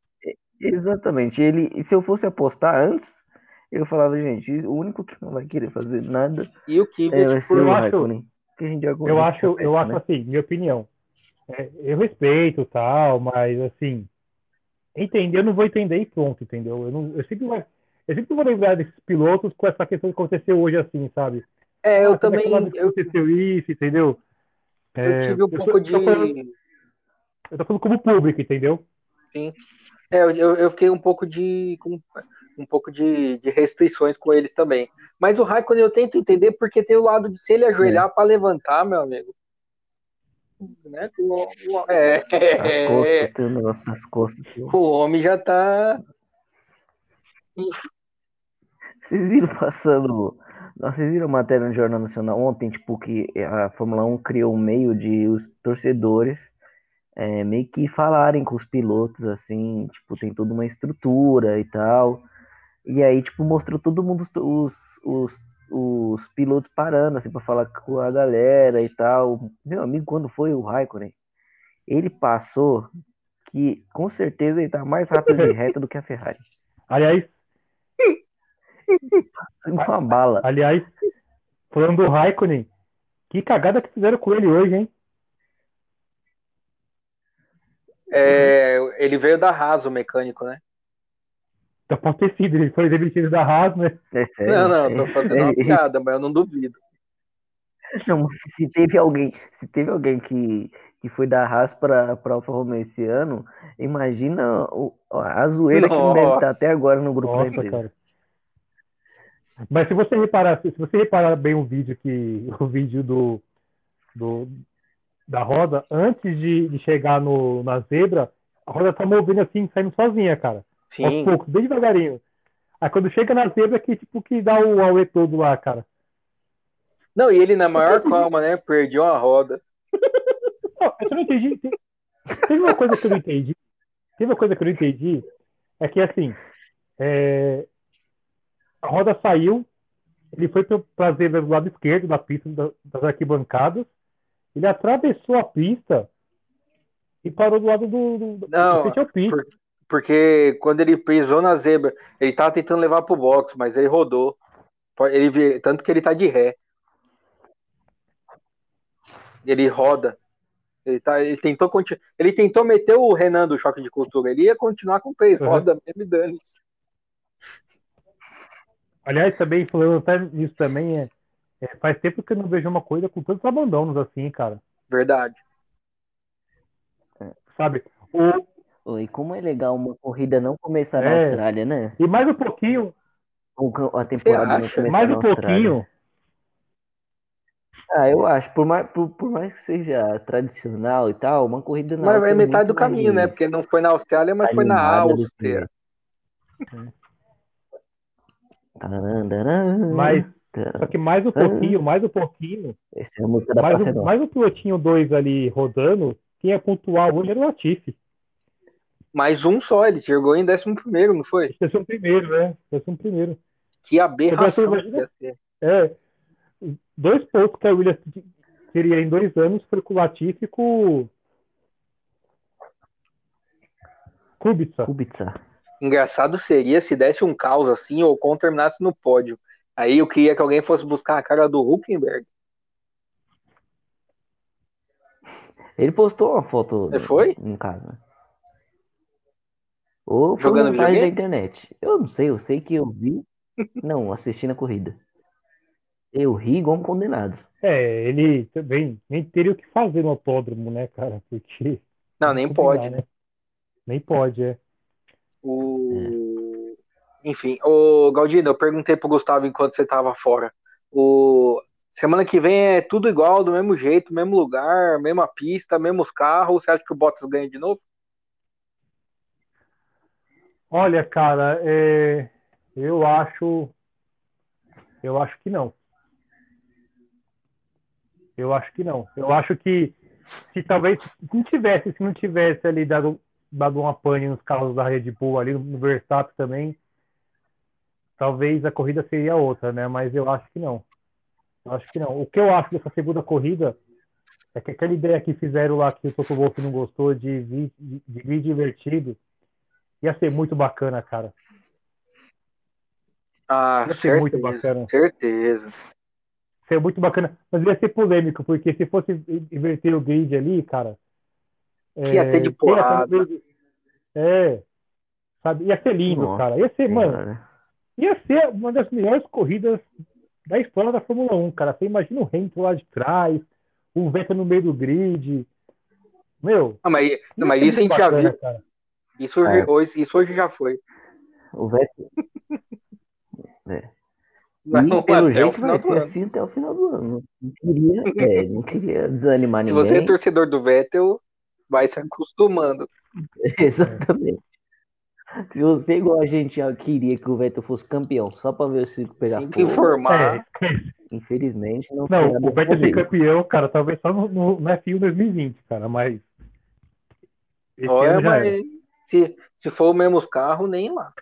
Speaker 3: exatamente. Ele, se eu fosse apostar antes, eu falava, gente, o único que não vai querer fazer nada.
Speaker 1: E o Kvyat,
Speaker 2: é, por eu acho, que a gente já eu acho, eu acho né? assim, minha opinião. É, eu respeito tal, mas assim, entender eu não vou entender e pronto, entendeu? Eu, não, eu sempre vou, eu sempre vou lembrar desses pilotos com essa questão que aconteceu hoje assim, sabe?
Speaker 1: É, eu ah, também.
Speaker 2: eu... Aconteceu isso, entendeu?
Speaker 1: Eu é, tive um pouco de.
Speaker 2: Tô falando, eu tô falando como público, entendeu?
Speaker 1: Sim. É, eu, eu fiquei um pouco de. Com, um pouco de, de, restrições com eles também. Mas o Raikkonen eu tento entender porque tem o lado de se ele ajoelhar é. para levantar, meu amigo. Né? O, o, é,
Speaker 3: as costas, tem um negócio nas costas.
Speaker 1: O homem já tá.
Speaker 3: Vocês viram passando vocês viram matéria no Jornal Nacional ontem, tipo, que a Fórmula 1 criou um meio de os torcedores é, meio que falarem com os pilotos, assim, tipo, tem toda uma estrutura e tal. E aí, tipo, mostrou todo mundo, os, os, os pilotos parando, assim, pra falar com a galera e tal. Meu amigo, quando foi o Raikkonen, ele passou que, com certeza, ele tá mais rápido de reta do que a Ferrari.
Speaker 2: Aliás,
Speaker 3: uma bala.
Speaker 2: aliás, falando do Raikkonen, que cagada que fizeram com ele hoje, hein?
Speaker 1: É, ele veio da Haas, o mecânico, né?
Speaker 2: Tá pode ter sido, ele foi demitido da Haas, né?
Speaker 3: É sério.
Speaker 1: Não, não, tô fazendo uma
Speaker 3: Ele-
Speaker 1: piada, mas eu não duvido.
Speaker 3: Não, mas se teve alguém, se teve alguém que, que foi da Haas para para Alfa Romeo esse ano, imagina o, a zoeira que não deve estar
Speaker 1: Nossa.
Speaker 3: até agora no grupo da
Speaker 2: Nossa,
Speaker 3: empresa.
Speaker 2: cara. Mas se você reparar, se você reparar bem o vídeo que [laughs] o vídeo do, do da roda antes de, de chegar no, na zebra, a roda tá movendo assim, saindo sozinha, cara.
Speaker 1: Sim.
Speaker 2: Aos poucos, bem devagarinho. Aí quando chega na zebra que tipo que dá o auê todo lá, cara.
Speaker 1: Não, e ele na maior calma, né? Perdeu a roda.
Speaker 2: Não, eu não entendi. Te- Teve uma coisa que eu não entendi. Teve uma coisa que eu não entendi. É que assim, é, a roda saiu, ele foi para a zebra do lado esquerdo da pista da- das arquibancadas, ele atravessou a pista e parou do lado do, do,
Speaker 1: Não, por- Porque quando ele pisou na zebra, ele tava tentando levar pro box, mas ele rodou. Ele, tanto que ele tá de ré. Ele roda. Ele, tá, ele, tentou, ele tentou meter o Renan do choque de cultura. Ele ia continuar com três
Speaker 2: Uhum.
Speaker 1: rodas mesmo e dane-se.
Speaker 2: Aliás, também, falando até nisso também, é, é, faz tempo que eu não vejo uma coisa com tantos abandonos assim, cara.
Speaker 1: Verdade.
Speaker 2: Sabe? O,
Speaker 3: Oi, como é legal uma corrida não começar na
Speaker 2: É.
Speaker 3: Austrália, né?
Speaker 2: e mais um pouquinho,
Speaker 3: Ou can- A temporada não começar
Speaker 2: mais
Speaker 3: na
Speaker 2: um
Speaker 3: Austrália.
Speaker 2: pouquinho,
Speaker 3: Ah, eu acho, por mais, por, por mais que seja tradicional e tal, uma corrida na
Speaker 1: Mas
Speaker 3: Áustria
Speaker 1: é metade do caminho, né? Porque não foi na Austrália, mas foi na Áustria.
Speaker 2: Mas só que mais um pouquinho, mais um pouquinho,
Speaker 3: Essa é a música da
Speaker 2: mais um, mais um pilotinho dois ali rodando, quem ia pontuar hoje era o Latifi.
Speaker 1: Mais um só, ele chegou em décimo primeiro, não foi?
Speaker 2: Esse é o primeiro, né? Esse é o primeiro.
Speaker 1: Que aberração.
Speaker 2: Agora você
Speaker 1: que ia ser.
Speaker 2: É, dois pontos que a Williams teria em dois anos foi com o Latifi e com o Kubica.
Speaker 3: Kubica.
Speaker 1: Engraçado seria se desse um caos assim, ou Ocon terminasse no pódio. Aí eu queria que alguém fosse buscar a cara do Huckenberg.
Speaker 3: Ele postou uma foto
Speaker 1: Ele foi?
Speaker 3: em casa. Ou foi
Speaker 1: Jogando
Speaker 3: montagem da
Speaker 1: videogame?
Speaker 3: internet. Eu não sei, eu sei que eu vi. Não, assistindo a corrida. Eu ri igual um condenado.
Speaker 2: É, ele também nem teria o que fazer no autódromo, né, cara? Porque.
Speaker 1: Não, nem pode.
Speaker 2: né? Nem pode, é.
Speaker 1: O... Enfim, o Galdino, eu perguntei pro Gustavo enquanto você tava fora. O... Semana que vem é tudo igual, do mesmo jeito, mesmo lugar, mesma pista, mesmos carros. Você acha que o Bottas ganha de novo?
Speaker 2: Olha, cara, é, eu acho. Eu acho que não. Eu acho que não. Eu acho que se talvez se não tivesse, se não tivesse ali dado, dado uma pane nos carros da Red Bull ali no Verstappen também, talvez a corrida seria outra, né? Mas eu acho que não. Eu acho que não. O que eu acho dessa segunda corrida é que aquela ideia que fizeram lá que o Toto Wolff não gostou de, vi- de, de grid invertido ia ser muito bacana, cara.
Speaker 1: Ah,
Speaker 2: Ia ser muito
Speaker 1: certeza.
Speaker 2: bacana.
Speaker 1: Certeza.
Speaker 2: Seria muito bacana, mas ia ser polêmico, porque se fosse inverter o grid ali, cara.
Speaker 1: Que ia ter de
Speaker 2: ia estar
Speaker 1: porrada.
Speaker 2: É, sabe? Ia ser lindo,
Speaker 3: Nossa,
Speaker 2: cara. Ia ser, mano,
Speaker 3: Cara,
Speaker 2: ia ser uma das melhores corridas da história da Fórmula 1, cara. Você imagina o Hamilton lá de trás, o Vettel no meio do grid. Meu,
Speaker 1: Ah, mas,
Speaker 2: ia
Speaker 1: mas isso a gente já
Speaker 2: bacana,
Speaker 1: viu.
Speaker 2: cara.
Speaker 1: Isso hoje, hoje, isso hoje já foi.
Speaker 3: o Vettel. [laughs] É.
Speaker 1: Mas
Speaker 3: E
Speaker 1: não
Speaker 3: pelo
Speaker 1: o
Speaker 3: jeito
Speaker 1: final
Speaker 3: vai ser
Speaker 1: ano.
Speaker 3: assim até o final do ano. Não queria, é, não queria desanimar
Speaker 1: Se você é
Speaker 3: ninguém.
Speaker 1: torcedor do Vettel, vai se acostumando. [laughs]
Speaker 3: Exatamente. Se você, igual a gente, queria que o Vettel fosse campeão, só pra ver o circo pegar
Speaker 1: Tem que
Speaker 3: fogo,
Speaker 1: informar.
Speaker 2: É, esquece.
Speaker 3: infelizmente não
Speaker 2: Não, o Vettel ser
Speaker 3: possível.
Speaker 2: campeão, cara, talvez só no, no, no F1 2020, cara, mas
Speaker 1: Olha, mas se, se for o mesmo carro, nem lá.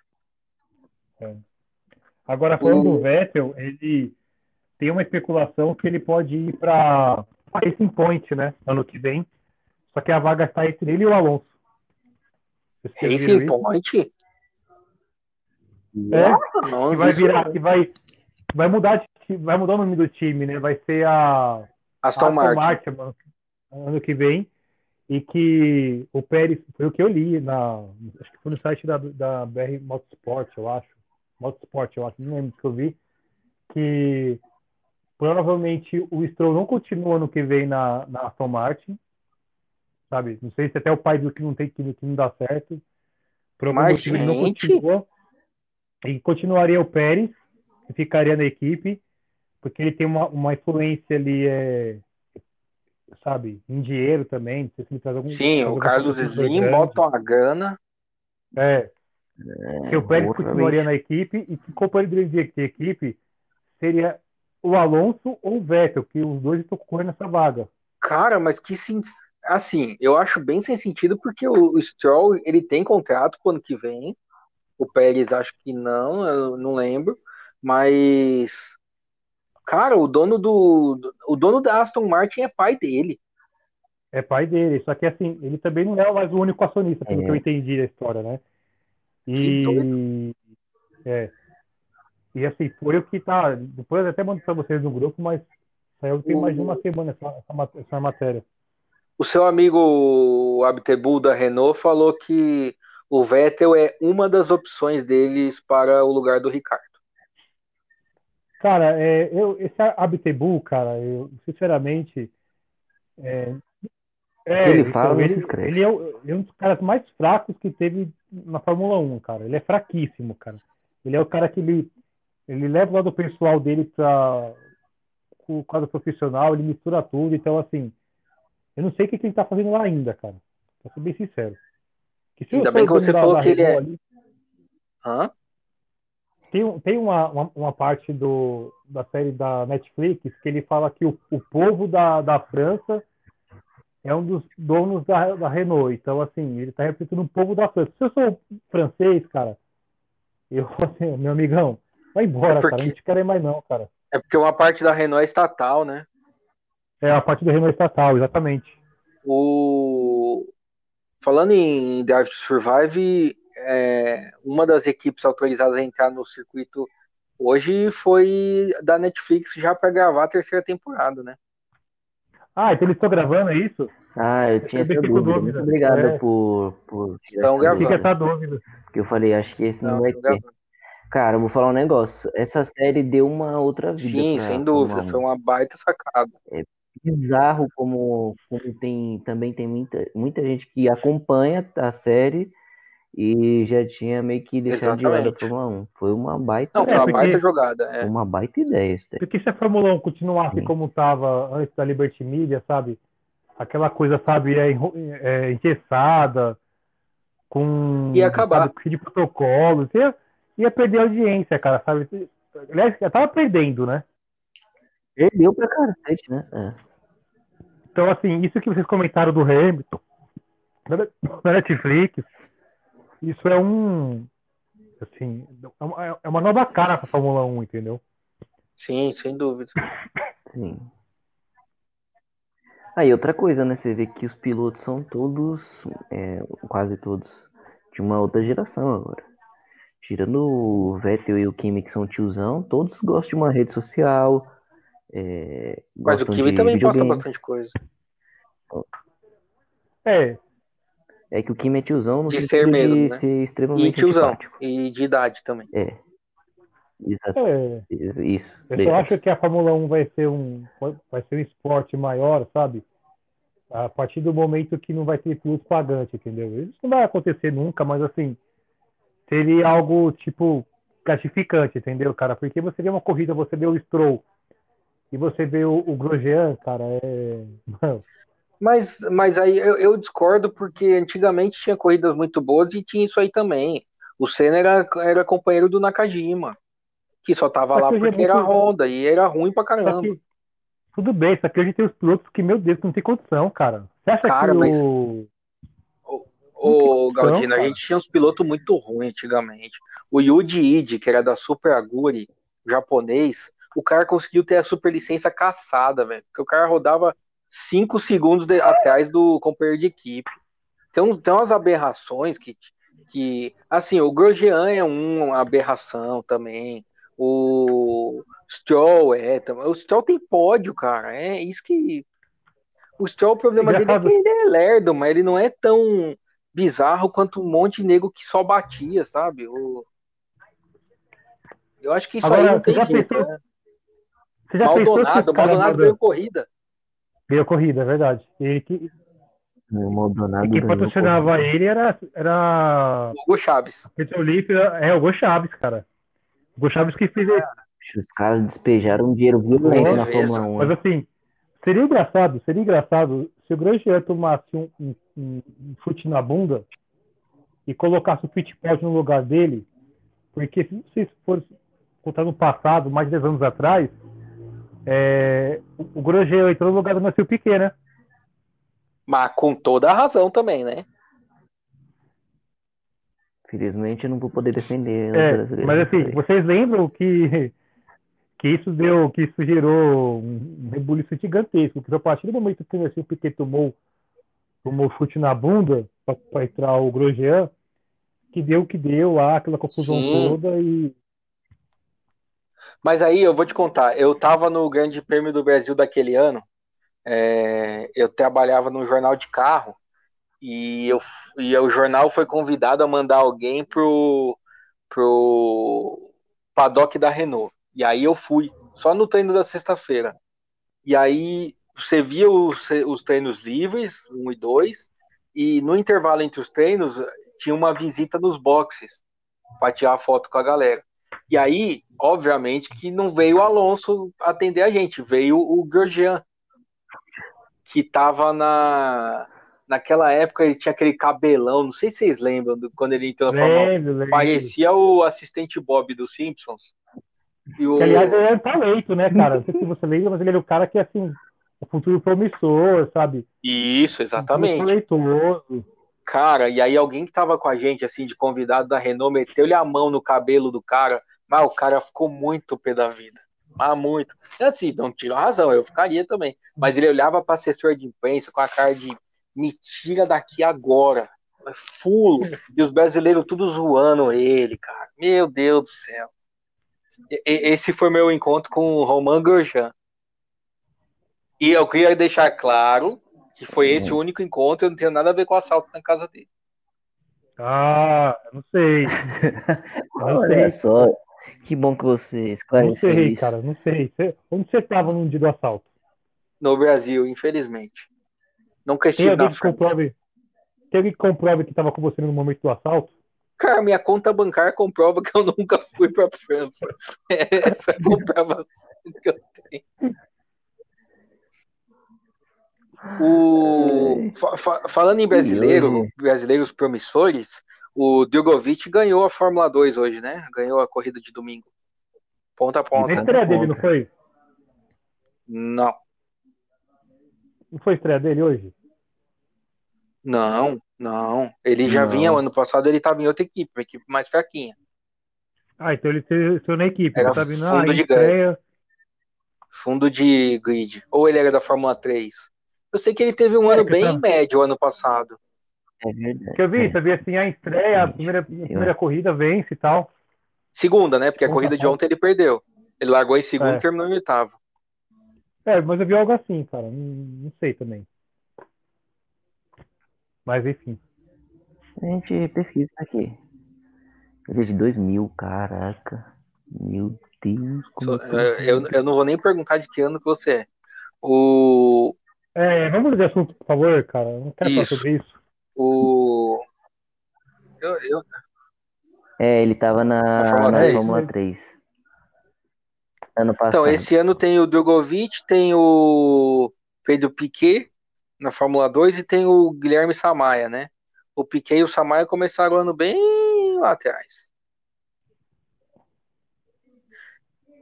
Speaker 2: Agora, falando
Speaker 1: O-
Speaker 2: do Vettel, ele tem uma especulação que ele pode ir para Racing Point, né? Ano que vem. Só que a vaga está entre ele e o Alonso. Viram
Speaker 1: Racing? Point?
Speaker 2: É,
Speaker 1: Não,
Speaker 2: que vai virar,
Speaker 1: não.
Speaker 2: que vai, vai mudar, vai mudar o nome do time, né? Vai ser a
Speaker 1: Aston Martin.
Speaker 2: ano, ano que vem. E que o Pérez, foi o que eu li na, acho que foi no site da, da BR Motorsport, eu acho. Motorsport, eu acho, não lembro do que eu vi, que provavelmente o Stroll não continua ano que vem na, na Aston Martin, sabe? Não sei se até o pai viu que não tem que, que não dá certo. Por algum
Speaker 1: Mas,
Speaker 2: motivo ele não
Speaker 1: gente-
Speaker 2: continua. E continuaria o Pérez, que ficaria na equipe, porque ele tem uma, uma influência ali, é, sabe, em dinheiro também. Não sei se ele traz algum,
Speaker 1: Sim, o Carlos Slim bota uma grana.
Speaker 2: É, que o Pérez continuaria na equipe e que companheiro de equipe seria o Alonso ou o Vettel, que os dois estão concorrendo nessa vaga.
Speaker 1: Cara, mas que sim. Assim, eu acho bem sem sentido porque o, o Stroll ele tem contrato pro ano que vem. O Pérez acho que não, eu não lembro. Mas, cara, o dono do, o dono da Aston Martin é pai dele.
Speaker 2: É pai dele, só que assim, ele também não é mais o único acionista, pelo
Speaker 3: É.
Speaker 2: que eu entendi da história, né? E é. E assim, foi o que tá. Depois eu até mando pra vocês no grupo, mas saiu tem mais de uma semana essa, essa matéria.
Speaker 1: O seu amigo Abtebu da Renault falou que o Vettel é uma das opções deles para o lugar do Ricardo.
Speaker 2: Cara, é, eu, esse Abtebu, cara, eu, sinceramente. É, é,
Speaker 3: Ele fala, não
Speaker 2: ele,
Speaker 3: se escreve.
Speaker 2: ele é, ele é um dos caras mais fracos que teve na Fórmula 1, cara. Ele é fraquíssimo, cara. Ele é o cara que ele, ele leva o lado pessoal dele para o quadro profissional, ele mistura tudo. Então, assim, eu não sei o que, que ele tá fazendo lá ainda, cara. Pra ser bem sincero. Que se
Speaker 1: Ainda bem que você falou que ele é-
Speaker 2: ali,
Speaker 1: Hã?
Speaker 2: tem, tem uma, uma, uma parte do, da série da Netflix que ele fala que o, o povo da, da França é um dos donos da, da Renault. Então, assim, ele está representando o povo da França. Se eu sou francês, cara, eu, [laughs] assim, meu amigão, vai embora,
Speaker 1: É porque-
Speaker 2: cara. Não te quero mais, não, cara.
Speaker 1: É porque uma parte da Renault é estatal, né?
Speaker 2: É a parte da Renault estatal, exatamente.
Speaker 1: O... Falando em Drive to Survive, é, uma das equipes autorizadas a entrar no circuito hoje foi da Netflix já para gravar a terceira temporada, né?
Speaker 2: Ah, então eles estão gravando, é isso?
Speaker 3: Ah, eu tinha
Speaker 2: Eu
Speaker 3: essa dúvida.
Speaker 2: dúvida.
Speaker 3: Muito obrigado
Speaker 2: É.
Speaker 3: por, por
Speaker 1: Estão
Speaker 3: essa
Speaker 1: gravando.
Speaker 2: Fica essa dúvida.
Speaker 3: Porque eu falei, acho que esse não,
Speaker 1: Não,
Speaker 3: vai ter.
Speaker 1: gravando.
Speaker 3: Cara, eu vou falar um negócio. Essa série deu uma outra vida
Speaker 1: Sim,
Speaker 3: pra
Speaker 1: sem dúvida.
Speaker 3: 1.
Speaker 1: Foi uma baita sacada.
Speaker 3: Bizarro como, como tem também tem muita, muita gente que acompanha a série e já tinha meio que deixado de lado a. Fórmula 1. Foi uma baita,
Speaker 1: Não, foi
Speaker 2: É,
Speaker 1: uma
Speaker 2: porque-
Speaker 1: baita jogada. É.
Speaker 3: uma baita ideia isso daí.
Speaker 2: Porque se a Fórmula 1 continuasse
Speaker 3: Sim.
Speaker 2: como estava antes da Liberty Media, sabe? Aquela coisa, sabe, é, enro- é, engessada, com
Speaker 1: Ia acabar.
Speaker 2: sabe, de protocolos, ia, ia perder a audiência, cara, sabe? Aliás, já tava perdendo, né?
Speaker 3: Perdeu pra cacete, né? É.
Speaker 2: Então, assim, isso que vocês comentaram do Hamilton, na [laughs] Netflix, isso é um. Assim, é uma, é uma nova cara pra Fórmula 1, entendeu?
Speaker 1: Sim, sem dúvida. [laughs]
Speaker 3: Sim. Aí, outra coisa, né? Você vê que os pilotos são todos, é, quase todos, de uma outra geração agora. Tirando o Vettel e o Kimi, que são tiozão, todos gostam de uma rede social. É,
Speaker 1: Mas o
Speaker 3: de
Speaker 1: também posta bastante coisa.
Speaker 2: É,
Speaker 3: É que o Kimi é tiozão no
Speaker 1: De ser mesmo,
Speaker 3: de
Speaker 1: né?
Speaker 3: ser
Speaker 1: E
Speaker 3: extremamente
Speaker 1: tiozão.
Speaker 3: antipático.
Speaker 1: E de idade também.
Speaker 3: É. Exato.
Speaker 2: é.
Speaker 3: Isso. isso.
Speaker 2: Eu só acho que a Fórmula 1 vai ser um, vai ser um esporte maior, sabe? A partir do momento que não vai ter piloto pagante, entendeu? Isso não vai acontecer nunca, mas assim, seria algo tipo gratificante, entendeu, cara? Porque você vê uma corrida, você vê o Stroll e você vê o, o Grosjean, cara, é. Mano,
Speaker 1: Mas, mas aí eu, eu discordo porque antigamente tinha corridas muito boas e tinha isso aí também. O Senna era, era companheiro do Nakajima, que só tava
Speaker 2: Só
Speaker 1: lá
Speaker 2: é
Speaker 1: porque era
Speaker 2: muito-
Speaker 1: Honda e era ruim pra caramba.
Speaker 2: que, tudo bem, só que hoje tem os pilotos que, meu Deus, não tem condição, cara. Você acha
Speaker 1: Cara,
Speaker 2: que
Speaker 1: mas-
Speaker 2: o.
Speaker 1: Ô, Galdino, a gente tinha uns pilotos muito ruins antigamente. O Yuji Ide, que era da Super Aguri, japonês, o cara conseguiu ter a superlicença caçada, velho. Porque o cara rodava 5 segundos de, atrás do companheiro de equipe. Tem, tem umas aberrações que, que. Assim, o Grosjean é uma aberração também. O Stroll é. O Stroll tem pódio, cara. É isso que. O Stroll, o problema dele é que ele é lerdo, mas ele não é tão bizarro quanto um monte de nego que só batia, sabe? O... Eu acho que isso Agora, aí não tem jeito, pensou... né? Você já Maldonado, Maldonado ganhou corrida.
Speaker 2: Ganhou corrida, é verdade. Ele que...
Speaker 3: Maldonado
Speaker 2: e quem patrocinava ele era, era.
Speaker 1: O Hugo Chaves.
Speaker 2: É, o Hugo Chaves, cara. O Hugo Chaves que fez.
Speaker 3: Os caras despejaram um dinheiro violento na Fórmula 1.
Speaker 2: Mas assim, seria engraçado, seria engraçado se o Grosjean tomasse um, um, um, chute na bunda e colocasse o Fittipaldi no lugar dele, porque se vocês forem contar no passado, mais de 10 anos atrás, é, o Grosjean entrou no lugar do Macio Piquet, né?
Speaker 1: Mas com toda a razão também, né?
Speaker 3: Felizmente eu não vou poder defender.
Speaker 2: É, mas assim, vocês lembram que, que isso deu, que isso gerou um rebuliço gigantesco, que a partir do momento que o Piquet tomou, tomou chute na bunda para entrar o Grosjean, que deu o que deu lá, aquela confusão Sim. toda e
Speaker 1: mas aí eu vou te contar, eu estava no Grande Prêmio do Brasil daquele ano, é, eu trabalhava no jornal de carro e, eu, e o jornal foi convidado a mandar alguém pro, pro paddock da Renault. E aí eu fui, só no treino da sexta-feira. E aí você via os, os treinos livres, um e dois, e no intervalo entre os treinos tinha uma visita nos boxes para tirar foto com a galera. E aí, obviamente, que não veio o Alonso atender a gente, veio o Grosjean, que tava na. Naquela época ele tinha aquele cabelão, não sei se vocês lembram do, quando ele entrou na Fórmula Parecia o assistente Bob dos Simpsons.
Speaker 2: E o... Que, aliás, ele um talento, né, cara? Não sei se você lembra, mas ele era o cara que, assim, o futuro promissor, sabe?
Speaker 1: Isso, exatamente. Talentoso. Cara, e aí alguém que tava com a gente, assim, de convidado da Renault, meteu-lhe a mão no cabelo do cara, mas o cara ficou muito pé da vida. Ah, muito. Assim, não tira a razão, eu ficaria também. Mas ele olhava para assessor de imprensa com a cara de me tira daqui agora. Fulo. E os brasileiros tudo zoando ele, cara. Meu Deus do céu. E, esse foi meu encontro com o Roman Grosjean. E eu queria deixar claro que foi esse o único encontro, eu não tenho nada a ver com o assalto na casa dele.
Speaker 2: Ah, não sei. [laughs]
Speaker 3: Não Olha sei. só, que bom que você esclareceu
Speaker 2: Não sei,
Speaker 3: isso.
Speaker 2: cara, não sei. Onde você estava no dia do assalto?
Speaker 1: No Brasil, infelizmente. Nunca estive
Speaker 2: Tem França. Comprove... Tem alguém que comprove que estava com você no momento do assalto?
Speaker 1: Cara, minha conta bancária comprova que eu nunca fui para a França. [laughs] Essa é a comprovação que eu tenho. O, fa falando em brasileiro, brasileiros promissores, o Drogovic ganhou a Fórmula 2 hoje, né? Ganhou a corrida de domingo. Ponta a ponta.
Speaker 2: A estreia dele, não foi?
Speaker 1: Não.
Speaker 2: Não foi estreia dele hoje?
Speaker 1: Não, não. Ele já não. vinha, ano passado ele estava em outra equipe, uma equipe mais fraquinha.
Speaker 2: Ah, então ele saiu na equipe.
Speaker 1: Era tá vindo, fundo ah, de estreia... Fundo de grid. Ou ele era da Fórmula 3. Eu sei que ele teve um é, ano bem tá... médio ano passado.
Speaker 2: É verdade. Que eu vi, você viu assim, a estreia, a primeira, a primeira corrida vence e tal.
Speaker 1: Segunda, né? Porque a corrida de ontem ele perdeu. Ele largou em segundo é. e terminou em oitavo.
Speaker 2: É, mas eu vi algo assim, cara. Não, não sei também. Mas enfim.
Speaker 3: A gente pesquisa aqui. Ele é de 2000, caraca. Meu Deus.
Speaker 1: So, eu, eu não vou nem perguntar de que ano que você é. O,
Speaker 2: é, vamos de assunto, por favor, cara. não quero isso. falar sobre isso.
Speaker 1: O. Eu, eu...
Speaker 3: É, ele tava na, na Fórmula, na 3. Fórmula 3. Ano passado.
Speaker 1: Então, esse ano tem o Drogovic, tem o Pedro Piquet na Fórmula 2 e tem o Guilherme Samaia, né? O Piquet e o Samaia começaram o ano bem lá atrás.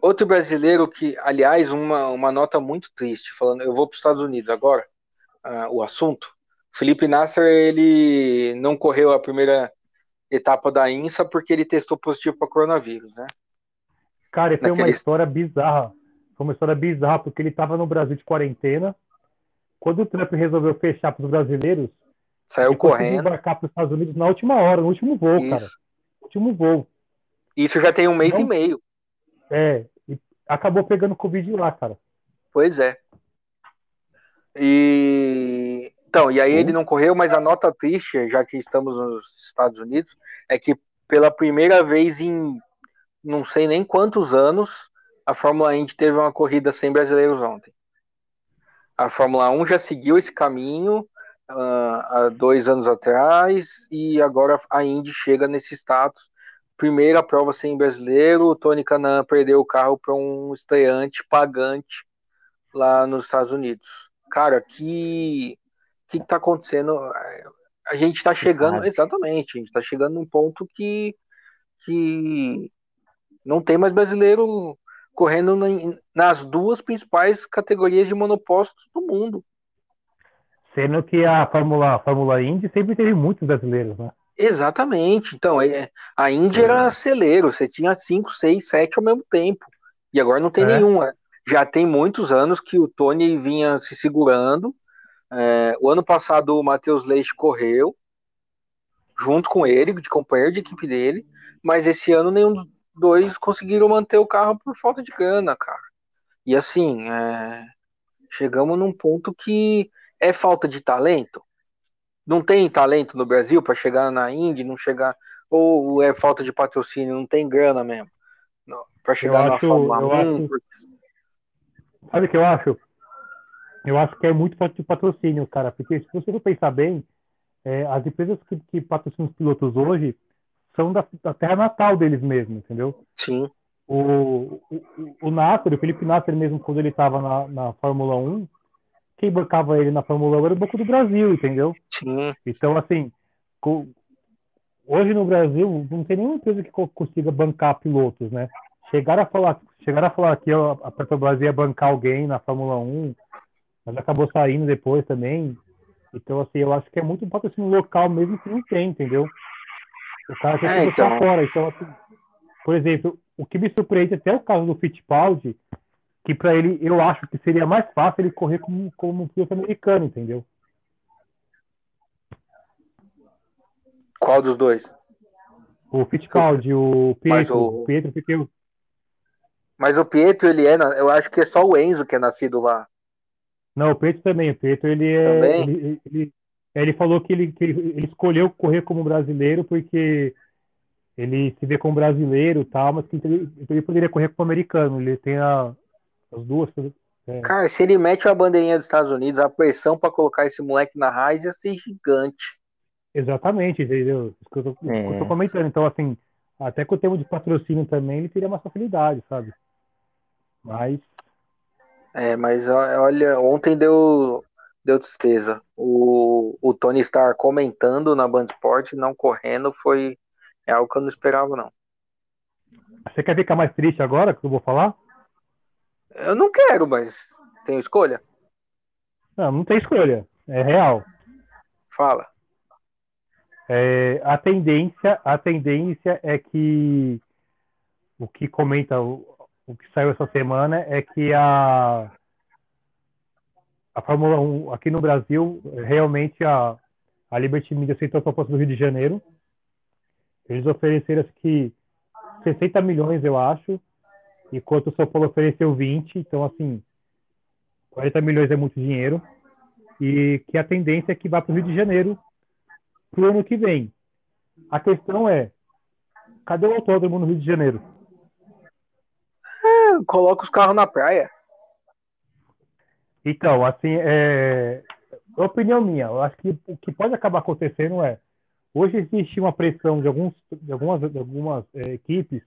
Speaker 1: Outro brasileiro que, aliás, uma, uma nota muito triste, falando, eu vou para os Estados Unidos agora, uh, o assunto, Felipe Nasser, ele não correu a primeira etapa da INSA porque ele testou positivo para coronavírus, né?
Speaker 2: Cara, foi uma história bizarra. Foi uma história bizarra, porque ele estava no Brasil de quarentena. Quando o Trump resolveu fechar para os brasileiros,
Speaker 1: saiu correndo.
Speaker 2: embarcar para os Estados Unidos na última hora, no último voo, Isso. cara. Último voo.
Speaker 1: Isso já tem um mês então, e meio.
Speaker 2: É, e acabou pegando Covid lá, cara.
Speaker 1: Pois é. E então, e aí ele não correu, mas a nota triste, já que estamos nos Estados Unidos, é que pela primeira vez em não sei nem quantos anos, a Fórmula Indy teve uma corrida sem brasileiros ontem. A Fórmula 1 já seguiu esse caminho uh, há dois anos atrás e agora a Indy chega nesse status. Primeira prova sem brasileiro, o Tony Canan perdeu o carro para um estreante pagante lá nos Estados Unidos. Cara, que que está acontecendo? A gente está chegando, exatamente, a gente está chegando num ponto que, que não tem mais brasileiro correndo nas duas principais categorias de monopostos do mundo.
Speaker 2: Sendo que a Fórmula, a Fórmula Indy sempre teve muitos brasileiros, né?
Speaker 1: Exatamente. Então, é, a Indy era celeiro, você tinha cinco, seis, sete ao mesmo tempo. E agora não tem é. nenhum. Já tem muitos anos que o Tony vinha se segurando é, o ano passado o Matheus Leite correu junto com ele, de companheiro de equipe dele, mas esse ano nenhum dos dois conseguiram manter o carro por falta de grana, cara. E assim, é, chegamos num ponto que é falta de talento. Não tem talento no Brasil para chegar na Indy, não chegar ou é falta de patrocínio, não tem grana mesmo. Para chegar eu na acho, Fórmula 1. Acho...
Speaker 2: Sabe o que eu acho? Eu acho que é muito falta de patrocínio, cara, porque se você for pensar bem, é, as empresas que, que, patrocinam os pilotos hoje são da, da, terra natal deles mesmos, entendeu?
Speaker 1: Sim.
Speaker 2: O, o, o Nasser, o Felipe Nasser mesmo, quando ele estava na, na Fórmula 1, quem bancava ele na Fórmula 1 era o Banco do Brasil, entendeu?
Speaker 1: Sim.
Speaker 2: Então, assim, com, hoje no Brasil não tem nenhuma empresa que consiga bancar pilotos, né? Chegaram a falar, chegaram a falar que a Petrobras ia bancar alguém na Fórmula 1, mas acabou saindo depois também. Então, assim, eu acho que é muito um patrocínio local mesmo que não tem, entendeu? O cara quer é, então... fora. Então, assim, por exemplo, o que me surpreende até o caso do Fittipaldi, que para ele, eu acho que seria mais fácil ele correr como, como piloto americano, entendeu?
Speaker 1: Qual dos dois?
Speaker 2: O Fittipaldi, o Pietro, o... o Pietro, porque eu...
Speaker 1: Mas o Pietro, ele é, eu acho que é só o Enzo que é nascido lá.
Speaker 2: Não, o Pedro também. O Pedro, ele é. Ele, ele, ele, falou que ele, que ele escolheu correr como brasileiro porque ele se vê como brasileiro e tal, mas que ele, ele poderia correr como americano. Ele tem a, as duas.
Speaker 1: É. Cara, se ele mete a bandeirinha dos Estados Unidos, a pressão para colocar esse moleque na raiz ia ser gigante.
Speaker 2: Exatamente, entendeu? Isso que eu tô, é. eu tô comentando. Então, assim, até com o termo de patrocínio também, ele teria uma facilidade, sabe? Mas
Speaker 1: é, mas olha, ontem deu, deu tristeza. O, o Tony Stark comentando na Band Sport, não correndo, foi é algo que eu não esperava, não.
Speaker 2: Você quer ficar mais triste agora que eu vou falar?
Speaker 1: Eu não quero, mas tenho escolha?
Speaker 2: Não, não tem escolha. É real.
Speaker 1: Fala.
Speaker 2: É, a tendência, a tendência é que o que comenta o, que saiu essa semana é que a, a Fórmula 1 aqui no Brasil, realmente a, a Liberty Media aceitou a proposta do Rio de Janeiro. Eles ofereceram que 60 milhões, eu acho, enquanto o São Paulo ofereceu 20. Então, assim, 40 milhões é muito dinheiro. E que a tendência é que vá para o Rio de Janeiro para o ano que vem. A questão é, cadê o autódromo no Rio de Janeiro?
Speaker 1: Coloca os carros na praia.
Speaker 2: Então, assim, é... opinião minha, eu acho que o que pode acabar acontecendo é, hoje existe uma pressão de, alguns, de algumas, de algumas é, equipes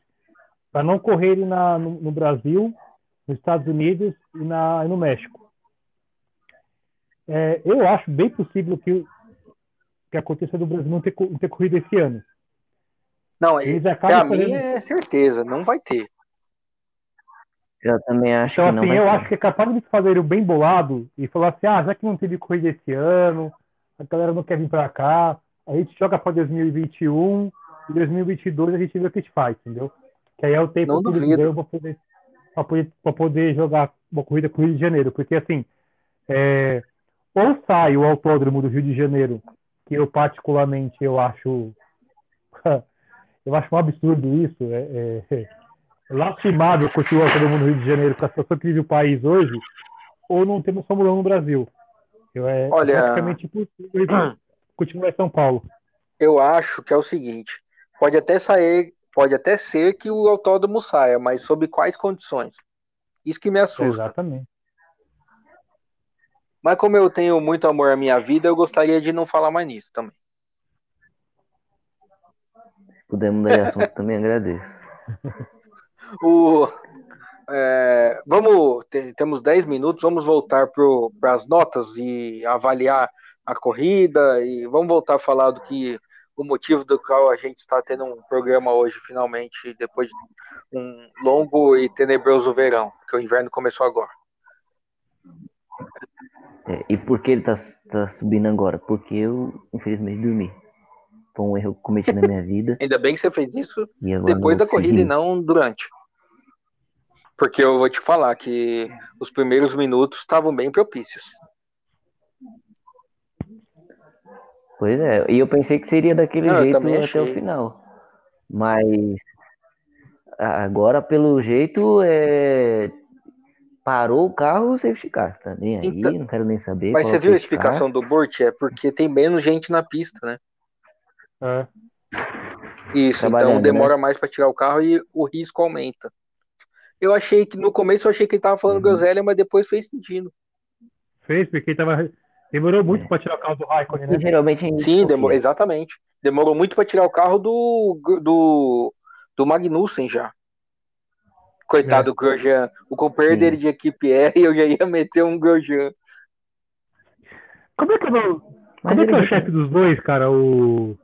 Speaker 2: para não correrem na, no, no, Brasil, nos Estados Unidos e, na, e no México. É, eu acho bem possível que, que aconteça do Brasil não ter, não ter corrido esse ano.
Speaker 1: Não, para mim é certeza, não vai ter.
Speaker 3: Eu também acho
Speaker 2: então,
Speaker 3: que
Speaker 2: assim, eu ter. acho que é capaz de fazer o bem bolado e falar assim, ah, já que não teve corrida esse ano, a galera não quer vir para cá, a gente joga para 2021 e 2022 a gente vê o que a gente faz, entendeu? Que aí é o tempo
Speaker 1: Não
Speaker 2: que ganham para poder, pra poder, pra poder jogar uma corrida com o Rio de Janeiro, porque assim, é, ou sai o autódromo do Rio de Janeiro, que eu particularmente eu acho [laughs] eu acho um absurdo isso, é, é lastimável continuar o autódromo no Rio de Janeiro com a situação que vive o país hoje, ou não temos Fórmula 1 no Brasil. Eu, é
Speaker 1: Olha-
Speaker 2: praticamente impossível continuar em São Paulo.
Speaker 1: Eu acho que é o seguinte: pode até sair, pode até ser que o autódromo saia, mas sob quais condições? Isso que me assusta.
Speaker 2: Exatamente.
Speaker 1: Mas como eu tenho muito amor à minha vida, eu gostaria de não falar mais nisso também.
Speaker 3: Puder mudar de assunto também agradeço. [laughs]
Speaker 1: O, é, vamos, te- temos 10 minutos, vamos voltar para as notas e avaliar a corrida e vamos voltar a falar do que o motivo do qual a gente está tendo um programa hoje, finalmente, depois de um longo e tenebroso verão, porque o inverno começou agora.
Speaker 3: É, e por que ele tá, tá subindo agora? Porque eu, infelizmente, dormi. Foi um erro que eu cometi na minha vida.
Speaker 1: Ainda bem que você fez isso depois da corrida e não durante. Porque eu vou te falar que os primeiros minutos estavam bem propícios.
Speaker 3: Pois é, e eu pensei que seria daquele
Speaker 1: Não,
Speaker 3: jeito até
Speaker 1: achei.
Speaker 3: o final. Mas agora, pelo jeito, é... parou o carro o safety car. Tá nem aí,
Speaker 1: Então-
Speaker 3: não quero nem saber.
Speaker 1: Mas você
Speaker 3: é
Speaker 1: viu a
Speaker 3: car.
Speaker 1: explicação do Burt? É porque tem menos gente na pista, né?
Speaker 2: É.
Speaker 1: Isso, então demora mais para tirar o carro e o risco aumenta. Eu achei que no começo eu achei que ele tava falando
Speaker 3: Uhum.
Speaker 1: groselha, mas depois fez sentido.
Speaker 2: Fez, porque ele tava, demorou muito
Speaker 3: É.
Speaker 2: para tirar o carro do Raikkonen, né?
Speaker 3: geralmente
Speaker 1: Sim,
Speaker 3: confia.
Speaker 1: demo- exatamente. Demorou muito para tirar o carro do do, do Magnussen já. Coitado do Grosjean. O companheiro
Speaker 3: Sim.
Speaker 1: dele de equipe é e [laughs] eu já ia meter um Grosjean.
Speaker 2: Como é que é o,
Speaker 3: Mas
Speaker 2: como é, que é o chefe dos dois, cara? O.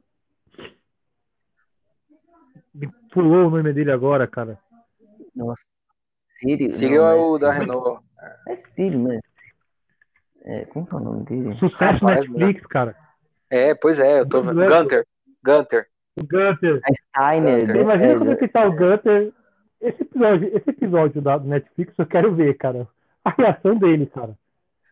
Speaker 2: Me pulou o nome dele agora, cara.
Speaker 3: Nossa, Sírio.
Speaker 1: Siga
Speaker 3: não,
Speaker 1: é o da. Renault.
Speaker 3: É Sírio, né? É, como que é o nome dele?
Speaker 2: Sucesso
Speaker 1: Rapaz,
Speaker 2: Netflix, cara.
Speaker 1: É, pois é, eu tô vendo.
Speaker 2: Gunter.
Speaker 1: Gunter. Gunter.
Speaker 2: O Gunter.
Speaker 3: A Steiner.
Speaker 1: Gunter.
Speaker 2: Você imagina
Speaker 3: é,
Speaker 2: como é que tá o Gunter. Esse episódio, esse episódio da Netflix eu quero ver, cara. A reação dele, cara.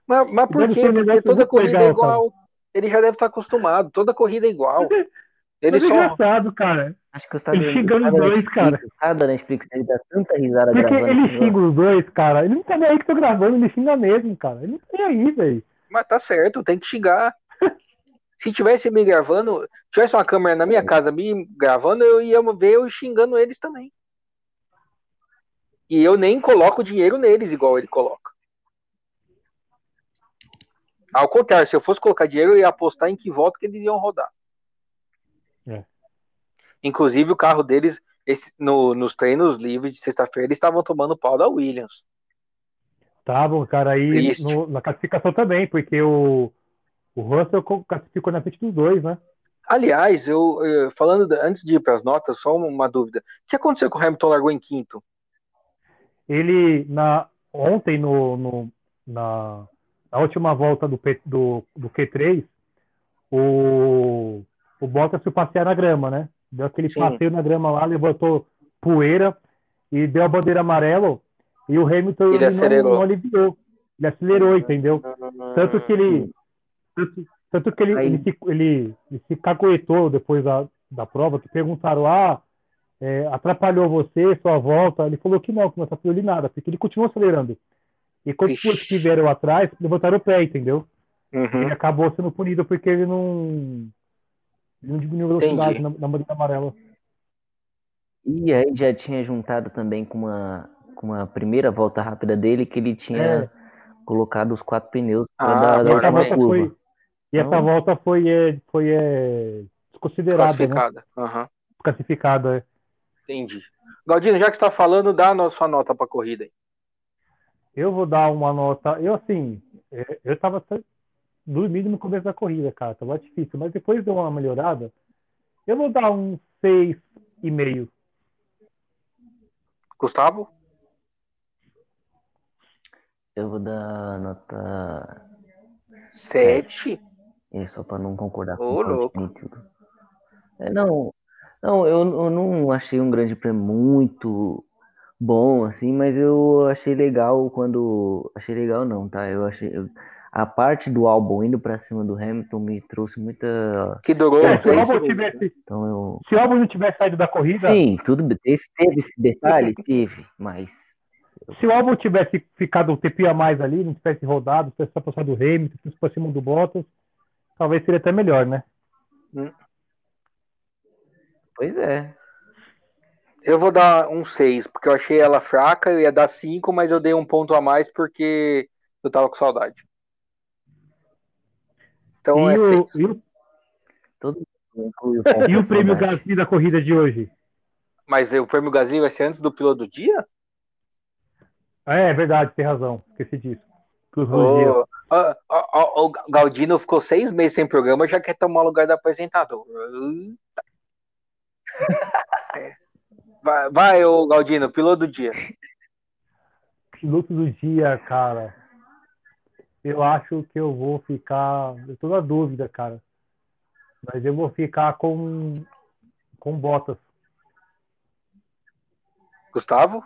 Speaker 1: Mas, mas por quê? Porque toda corrida
Speaker 2: legal,
Speaker 1: é igual. Ele já deve estar acostumado. Toda corrida é igual. [laughs] Ele
Speaker 2: é
Speaker 1: só.
Speaker 2: engraçado, cara.
Speaker 3: Acho que os tá
Speaker 2: Ele xingando os dois, cara.
Speaker 3: Cada Netflix ele dá tanta risada
Speaker 2: Porque
Speaker 3: gravando
Speaker 2: ele xinga os dois, cara. Ele não tá nem aí que tô gravando, ele xinga mesmo, cara. Ele não tá nem aí, velho.
Speaker 1: Mas tá certo, tem que xingar. [laughs] Se tivesse me gravando, tivesse uma câmera na minha casa me gravando, eu ia ver eu xingando eles também. E eu nem coloco dinheiro neles igual ele coloca. Ao contrário, se eu fosse colocar dinheiro, eu ia apostar em que voto que eles iam rodar. Inclusive, o carro deles, esse- no- nos treinos livres de sexta-feira, eles estavam tomando pau da Williams.
Speaker 2: Bom, cara. Aí no- na classificação também, porque o, o Russell co- classificou na frente dos dois, né?
Speaker 1: Aliás, eu falando antes de ir para as notas, só uma dúvida. O que aconteceu com o Hamilton largou em quinto?
Speaker 2: Ele, na, ontem, no, no- na, na última volta do, P- do, do Q3, o, o Bottas foi passear na grama, né? Deu aquele
Speaker 1: Sim.
Speaker 2: passeio na grama lá, levantou poeira e deu a bandeira amarela. E o Hamilton
Speaker 1: Ele
Speaker 2: ele
Speaker 1: acelerou.
Speaker 2: não, não aliviou. Ele acelerou, entendeu? Tanto que ele. Tanto, tanto que ele, ele, se, ele, ele se depois da, da prova, que perguntaram, ah, é, atrapalhou você, sua volta? Ele falou que não, que não atrapalhou ele nada, porque ele continuou acelerando. E quando os
Speaker 1: Ixi.
Speaker 2: outros vieram atrás, levantaram o pé, entendeu?
Speaker 1: Uhum.
Speaker 2: Ele acabou sendo punido porque ele não, não diminuiu a velocidade
Speaker 1: Entendi.
Speaker 2: na, na bandeira amarela.
Speaker 3: E aí já tinha juntado também com uma, com uma primeira volta rápida dele que ele tinha
Speaker 2: É.
Speaker 3: colocado os quatro pneus
Speaker 1: Ah,
Speaker 3: para dar,
Speaker 2: E
Speaker 3: dar
Speaker 2: essa
Speaker 3: última curva.
Speaker 2: foi, e essa
Speaker 3: Então-
Speaker 2: volta foi, é, foi é, desconsiderada, né?
Speaker 1: Classificada. Aham.
Speaker 2: Classificada. é.
Speaker 1: Entendi. Galdino, já que você está falando, dá a sua nota para a corrida.
Speaker 2: Eu vou dar uma nota. Eu, assim, é, eu tava dormindo no começo da corrida, cara. Tava difícil, mas depois deu uma melhorada. Eu vou dar um 6,5.
Speaker 1: Gustavo?
Speaker 3: Eu vou dar nota
Speaker 1: Sete.
Speaker 3: É só para não concordar com
Speaker 1: Ô,
Speaker 3: o
Speaker 1: louco.
Speaker 3: É, não, não eu, eu não achei um grande prêmio muito bom, assim, mas eu achei legal quando. Achei legal não, tá? Eu achei. eu- a parte do álbum indo pra cima do Hamilton me trouxe muita.
Speaker 1: Que durou
Speaker 2: É, se o álbum tivesse,
Speaker 3: Então eu.
Speaker 2: se o álbum não tivesse saído da corrida,
Speaker 3: Sim, tudo bem. Esse- Teve esse detalhe? [laughs] Teve, mas.
Speaker 2: se o álbum tivesse ficado um tempinho a mais ali, não tivesse rodado, tivesse passado do Hamilton, tivesse pra cima do Bottas, talvez seria até melhor, né?
Speaker 3: Pois é.
Speaker 1: Eu vou dar um 6, porque eu achei ela fraca, eu ia dar 5, mas eu dei um ponto a mais porque eu tava com saudade. Então
Speaker 2: e,
Speaker 1: é
Speaker 2: o,
Speaker 1: 6.
Speaker 2: e, o,
Speaker 3: Todo
Speaker 2: e o prêmio
Speaker 3: Gasly.
Speaker 2: Da corrida de hoje?
Speaker 1: Mas o prêmio Gasly vai ser antes do piloto do dia?
Speaker 2: Ah, é, é verdade, tem razão. Esqueci disso.
Speaker 1: O, o- o- o Galdino ficou seis meses sem programa, já quer tomar o lugar do apresentador. [laughs] Vai, vai, ô Galdino, piloto do dia.
Speaker 2: Piloto do dia, cara. Eu acho que eu vou ficar. Eu tô na dúvida, cara. Mas eu vou ficar com. Com Bottas.
Speaker 1: Gustavo?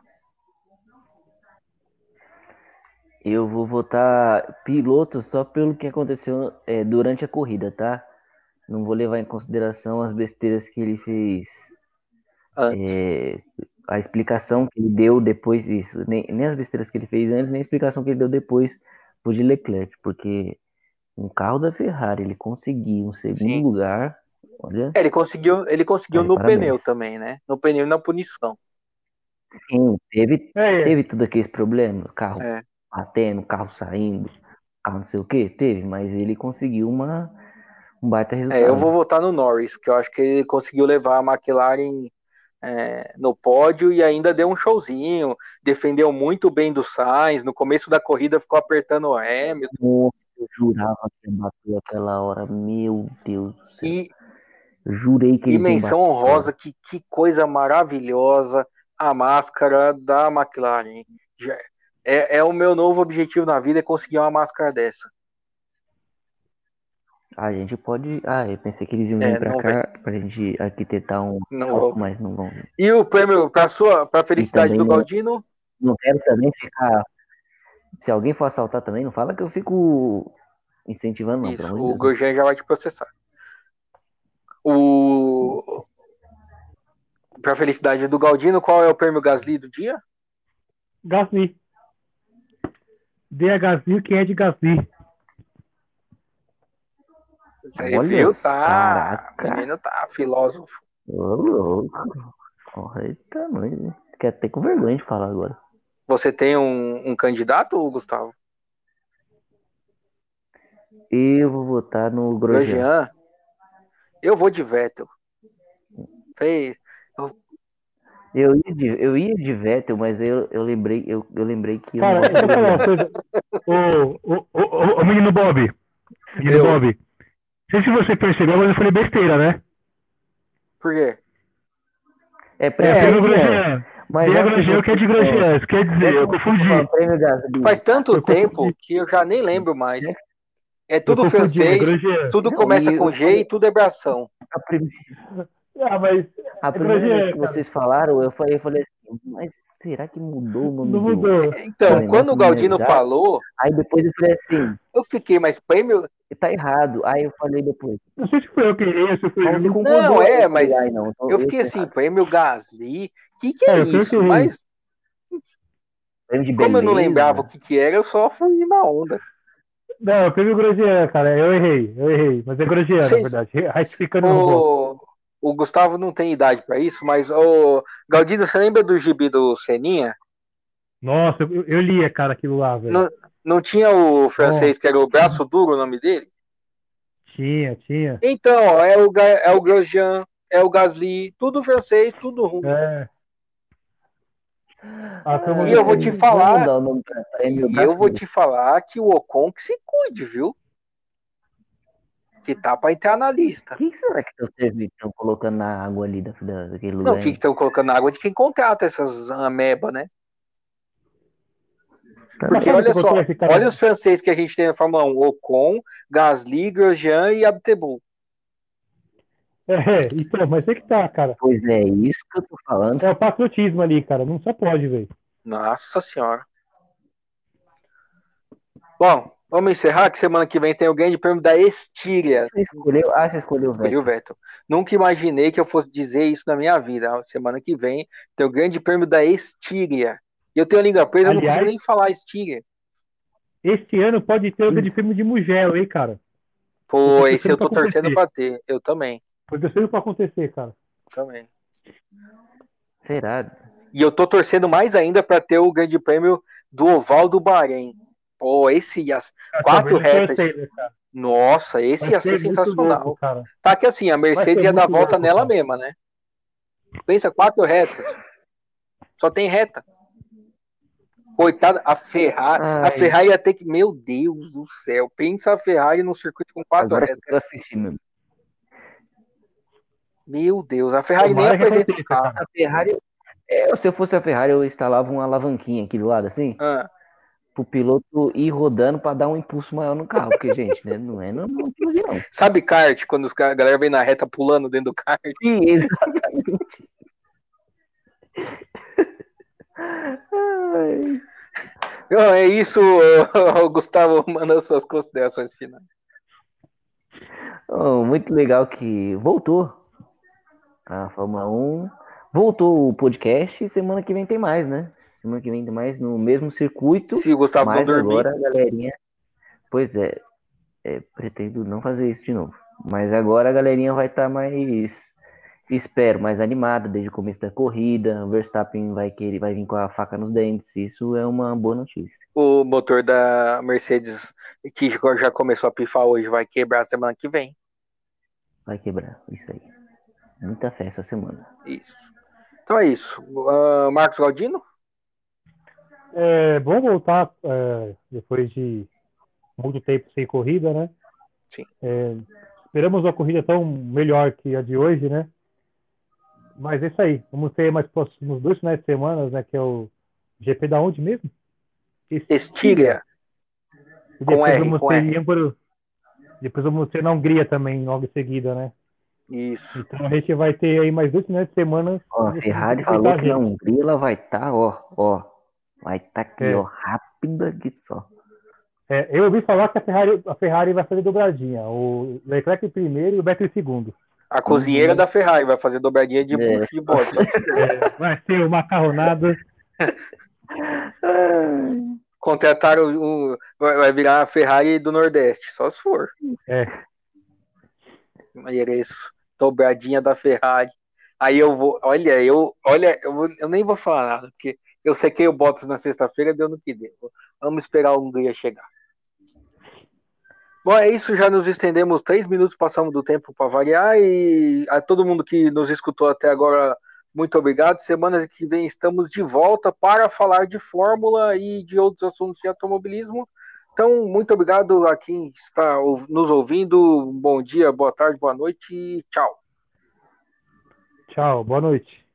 Speaker 3: Eu vou votar piloto só pelo que aconteceu é, durante a corrida, tá? Não vou levar em consideração as besteiras que ele fez,
Speaker 1: Antes.
Speaker 3: é, a explicação que ele deu depois disso. Nem, nem as besteiras que ele fez antes, nem a explicação que ele deu depois pro de Leclerc, porque um carro da Ferrari, ele conseguiu um segundo
Speaker 1: Sim.
Speaker 3: lugar, olha,
Speaker 1: É, ele conseguiu, ele conseguiu
Speaker 3: Aí,
Speaker 1: no
Speaker 3: parabéns.
Speaker 1: pneu também, né? No pneu e na punição.
Speaker 3: sim, teve,
Speaker 2: É,
Speaker 3: teve tudo aqueles problemas, carro
Speaker 1: É.
Speaker 3: batendo, carro saindo, carro não sei o que, teve, mas ele conseguiu uma, um baita resultado.
Speaker 1: É, eu vou votar no Norris, que eu acho que ele conseguiu levar a McLaren é, no pódio e ainda deu um showzinho, defendeu muito bem do Sainz, no começo da corrida ficou apertando o Hamilton.
Speaker 3: Nossa, eu jurava que ia bater aquela hora, meu Deus do céu.
Speaker 1: E,
Speaker 3: jurei que
Speaker 1: e
Speaker 3: ele
Speaker 1: menção
Speaker 3: bater.
Speaker 1: honrosa, que, que coisa maravilhosa a máscara da McLaren. Já- É, é o meu novo objetivo na vida, é conseguir uma máscara dessa.
Speaker 3: A gente pode. Ah, eu pensei que eles iam vir
Speaker 1: É,
Speaker 3: pra cá pra gente arquitetar um
Speaker 1: Não
Speaker 3: salto,
Speaker 1: vou.
Speaker 3: mas não vão.
Speaker 1: E o prêmio para sua, para felicidade do Galdino,
Speaker 3: Não quero também ficar. Se alguém for assaltar também, não fala que eu fico incentivando, não.
Speaker 1: Isso, o. Gorjan já vai te processar. O para felicidade do Galdino, qual é o prêmio Gasly do dia?
Speaker 2: Gasly. Dê a Gasly quem é de Gasly.
Speaker 1: Você
Speaker 3: Olha
Speaker 1: viu?
Speaker 3: só,
Speaker 1: Tá.
Speaker 3: caraca.
Speaker 1: O menino tá filósofo.
Speaker 3: Ô, louco. Olha, eita, mãe. Fiquei até com vergonha de falar agora.
Speaker 1: Você tem um, um candidato, Gustavo?
Speaker 3: Eu vou votar no Grosjean.
Speaker 1: Grosjean. Eu vou de Vettel. Fez.
Speaker 3: Eu ia de, eu ia de Vettel, mas eu, eu lembrei, eu, eu lembrei que eu
Speaker 2: Cara,
Speaker 3: não
Speaker 2: deixa eu falar uma coisa. O, o, o, o, o menino Bob. Menino
Speaker 1: Eu.
Speaker 2: Bob. Não sei se você percebeu, mas eu falei besteira, né?
Speaker 1: Por quê?
Speaker 3: É
Speaker 2: É,
Speaker 3: prêmio
Speaker 2: prêmio
Speaker 3: Grosjean. Mas que
Speaker 2: Grosjean que é de Grosjean. Quer dizer, eu confundi.
Speaker 3: Prêmio Gasly.
Speaker 1: Faz tanto
Speaker 2: Eu confundi.
Speaker 1: tempo que eu já nem lembro mais. É tudo
Speaker 2: é
Speaker 1: francês, tudo começa com G e tudo é bração.
Speaker 2: Ah, mas
Speaker 3: a primeira
Speaker 2: Grosjean,
Speaker 3: vez que
Speaker 2: cara.
Speaker 3: vocês falaram, eu falei, eu falei assim, mas será que mudou o nome
Speaker 2: não
Speaker 3: do-
Speaker 2: mudou.
Speaker 1: Então,
Speaker 3: Cara,
Speaker 1: quando o Galdino falou,
Speaker 3: Aí depois eu falei assim,
Speaker 1: eu fiquei, mas prêmio.
Speaker 3: tá errado. Aí eu falei depois.
Speaker 2: Não sei se foi eu que errei, se foi eu.
Speaker 3: concordou.
Speaker 1: Não, é,
Speaker 3: falei,
Speaker 1: mas
Speaker 3: ai, não, então
Speaker 1: Eu fiquei assim,
Speaker 3: errado.
Speaker 1: prêmio Gasly. Que que é,
Speaker 2: É,
Speaker 1: isso?
Speaker 2: que-
Speaker 1: Mas
Speaker 3: de
Speaker 1: como eu não
Speaker 3: beleza.
Speaker 1: lembrava o que que era, eu só fui na onda.
Speaker 2: Não, eu peguei o Grosjean, cara. Eu errei, eu errei. Mas é Grosjean,
Speaker 1: Vocês-
Speaker 2: na verdade. [laughs] Ratificando no.
Speaker 1: O, o Gustavo não tem idade pra isso, mas o Galdino, você lembra do gibi do Seninha?
Speaker 2: Nossa, eu, eu lia, cara, aquilo lá, velho.
Speaker 1: Não, não tinha o francês que era o braço duro o nome dele?
Speaker 2: Tinha, tinha.
Speaker 1: Então, ó, é o, é o Grosjean, é o Gasly, tudo francês, tudo ruim.
Speaker 2: É. Ah,
Speaker 1: E eu vou te falar-
Speaker 3: mudar o nome pra prêmio
Speaker 1: E eu vou te falar que o Ocon que se cuide, viu? Que tá pra entrar na lista.
Speaker 3: O que que será que estão colocando na água ali da, da- daquele lugar?
Speaker 1: Não, o que estão colocando na água de quem contrata essas ameba, né? Porque olha só, olha os franceses que a gente tem na Fórmula 1: Ocon, Gasly, Grosjean e Abtebol. [laughs]
Speaker 2: É, então, mas é que tá, cara.
Speaker 3: Pois é, isso que eu tô falando.
Speaker 2: É o patriotismo ali, cara. Não só pode, velho.
Speaker 1: Nossa senhora. Bom, vamos encerrar que semana que vem tem o grande prêmio da Estíria.
Speaker 3: Você escolheu? Ah, você escolheu o
Speaker 1: Vettel. Vettel. Nunca imaginei que eu fosse dizer isso na minha vida. Semana que vem tem o grande prêmio da Estíria. E eu tenho a língua presa, Aliás, eu não consigo nem falar Estíria.
Speaker 2: Este ano pode ter o grande prêmio de Mugello, hein, cara?
Speaker 1: Pô, esse eu tô torcendo pra ter. Eu também.
Speaker 2: Foi torcendo pra acontecer, cara.
Speaker 1: Também.
Speaker 3: Será?
Speaker 1: E eu tô torcendo mais ainda para ter o grande prêmio do Oval do Bahrein. Pô, esse as quatro retas. Nossa, esse ia ser sensacional. Louco, tá que assim, a Mercedes ia dar volta louco, nela cara. mesma, né? Pensa, quatro retas. Só tem reta. Coitada, a Ferrari. Ai. A Ferrari ia ter que. Meu Deus do céu. Pensa a Ferrari no circuito com quatro Agora retas. assistindo. Meu Deus, a Ferrari Tomara nem apresenta os carros.
Speaker 3: A Ferrari, é, se eu fosse a Ferrari, eu instalava uma alavanquinha aqui do lado, assim, ah. Pro piloto ir rodando para dar um impulso maior no carro, porque, gente, né, não é não, não, não.
Speaker 1: Sabe kart, quando os, a galera vem na reta pulando dentro do kart?
Speaker 3: Sim, exatamente. [laughs]
Speaker 1: Então, é isso, Gustavo, manda suas considerações finais.
Speaker 3: Oh, muito legal que voltou a Fórmula 1. Voltou o podcast e semana que vem tem mais, né? Semana que vem mais no mesmo circuito.
Speaker 1: Se o Gustavo mas não
Speaker 3: agora galerinha. Pois é, é, pretendo não fazer isso de novo. Mas agora a galerinha vai estar tá mais. Espero, mais animada desde o começo da corrida. O Verstappen vai querer, vai vir com a faca nos dentes. Isso é uma boa notícia.
Speaker 1: O motor da Mercedes, que já começou a pifar hoje, vai quebrar semana que vem.
Speaker 3: Vai quebrar, isso aí. Muita fé essa semana.
Speaker 1: Isso. Então é isso. Uh, Marcos Galdino?
Speaker 2: É bom voltar é, depois de muito tempo sem corrida, né?
Speaker 1: Sim.
Speaker 2: É, esperamos uma corrida tão melhor que a de hoje, né? Mas é isso aí. Vamos ter mais próximos dois finais de semana, né? Que é o GP da onde mesmo?
Speaker 1: Estíria.
Speaker 2: E depois com R, vamos com ter R. Depois vamos ter na Hungria também, logo em seguida, né?
Speaker 1: Isso.
Speaker 2: Então a gente vai ter aí mais dois finais de semana.
Speaker 3: Ó, a Ferrari falou que na Hungria ela vai estar, tá, ó, ó. Vai estar tá aqui, é. ó, rápida aqui só.
Speaker 2: É, eu ouvi falar que a Ferrari, a Ferrari vai fazer dobradinha. O Leclerc primeiro e o Vettel segundo.
Speaker 1: A cozinheira uhum. da Ferrari vai fazer dobradinha de é. bucho de bode. [laughs]
Speaker 2: É, vai ser uma macarronada. [laughs]
Speaker 1: Contrataram um, vai virar a Ferrari do Nordeste, só se for.
Speaker 2: É.
Speaker 1: Mereço dobradinha da Ferrari. Aí eu vou, olha, eu, olha, eu, vou, eu nem vou falar nada, porque eu sequei o Bottas na sexta-feira, deu no que deu. Vamos esperar o Hungria chegar. Bom, é isso, já nos estendemos três minutos, passamos do tempo para variar, e a todo mundo que nos escutou até agora, muito obrigado. Semana que vem estamos de volta para falar de Fórmula e de outros assuntos de automobilismo. Então, muito obrigado a quem está nos ouvindo. Bom dia, boa tarde, boa noite e tchau.
Speaker 2: Tchau, boa noite.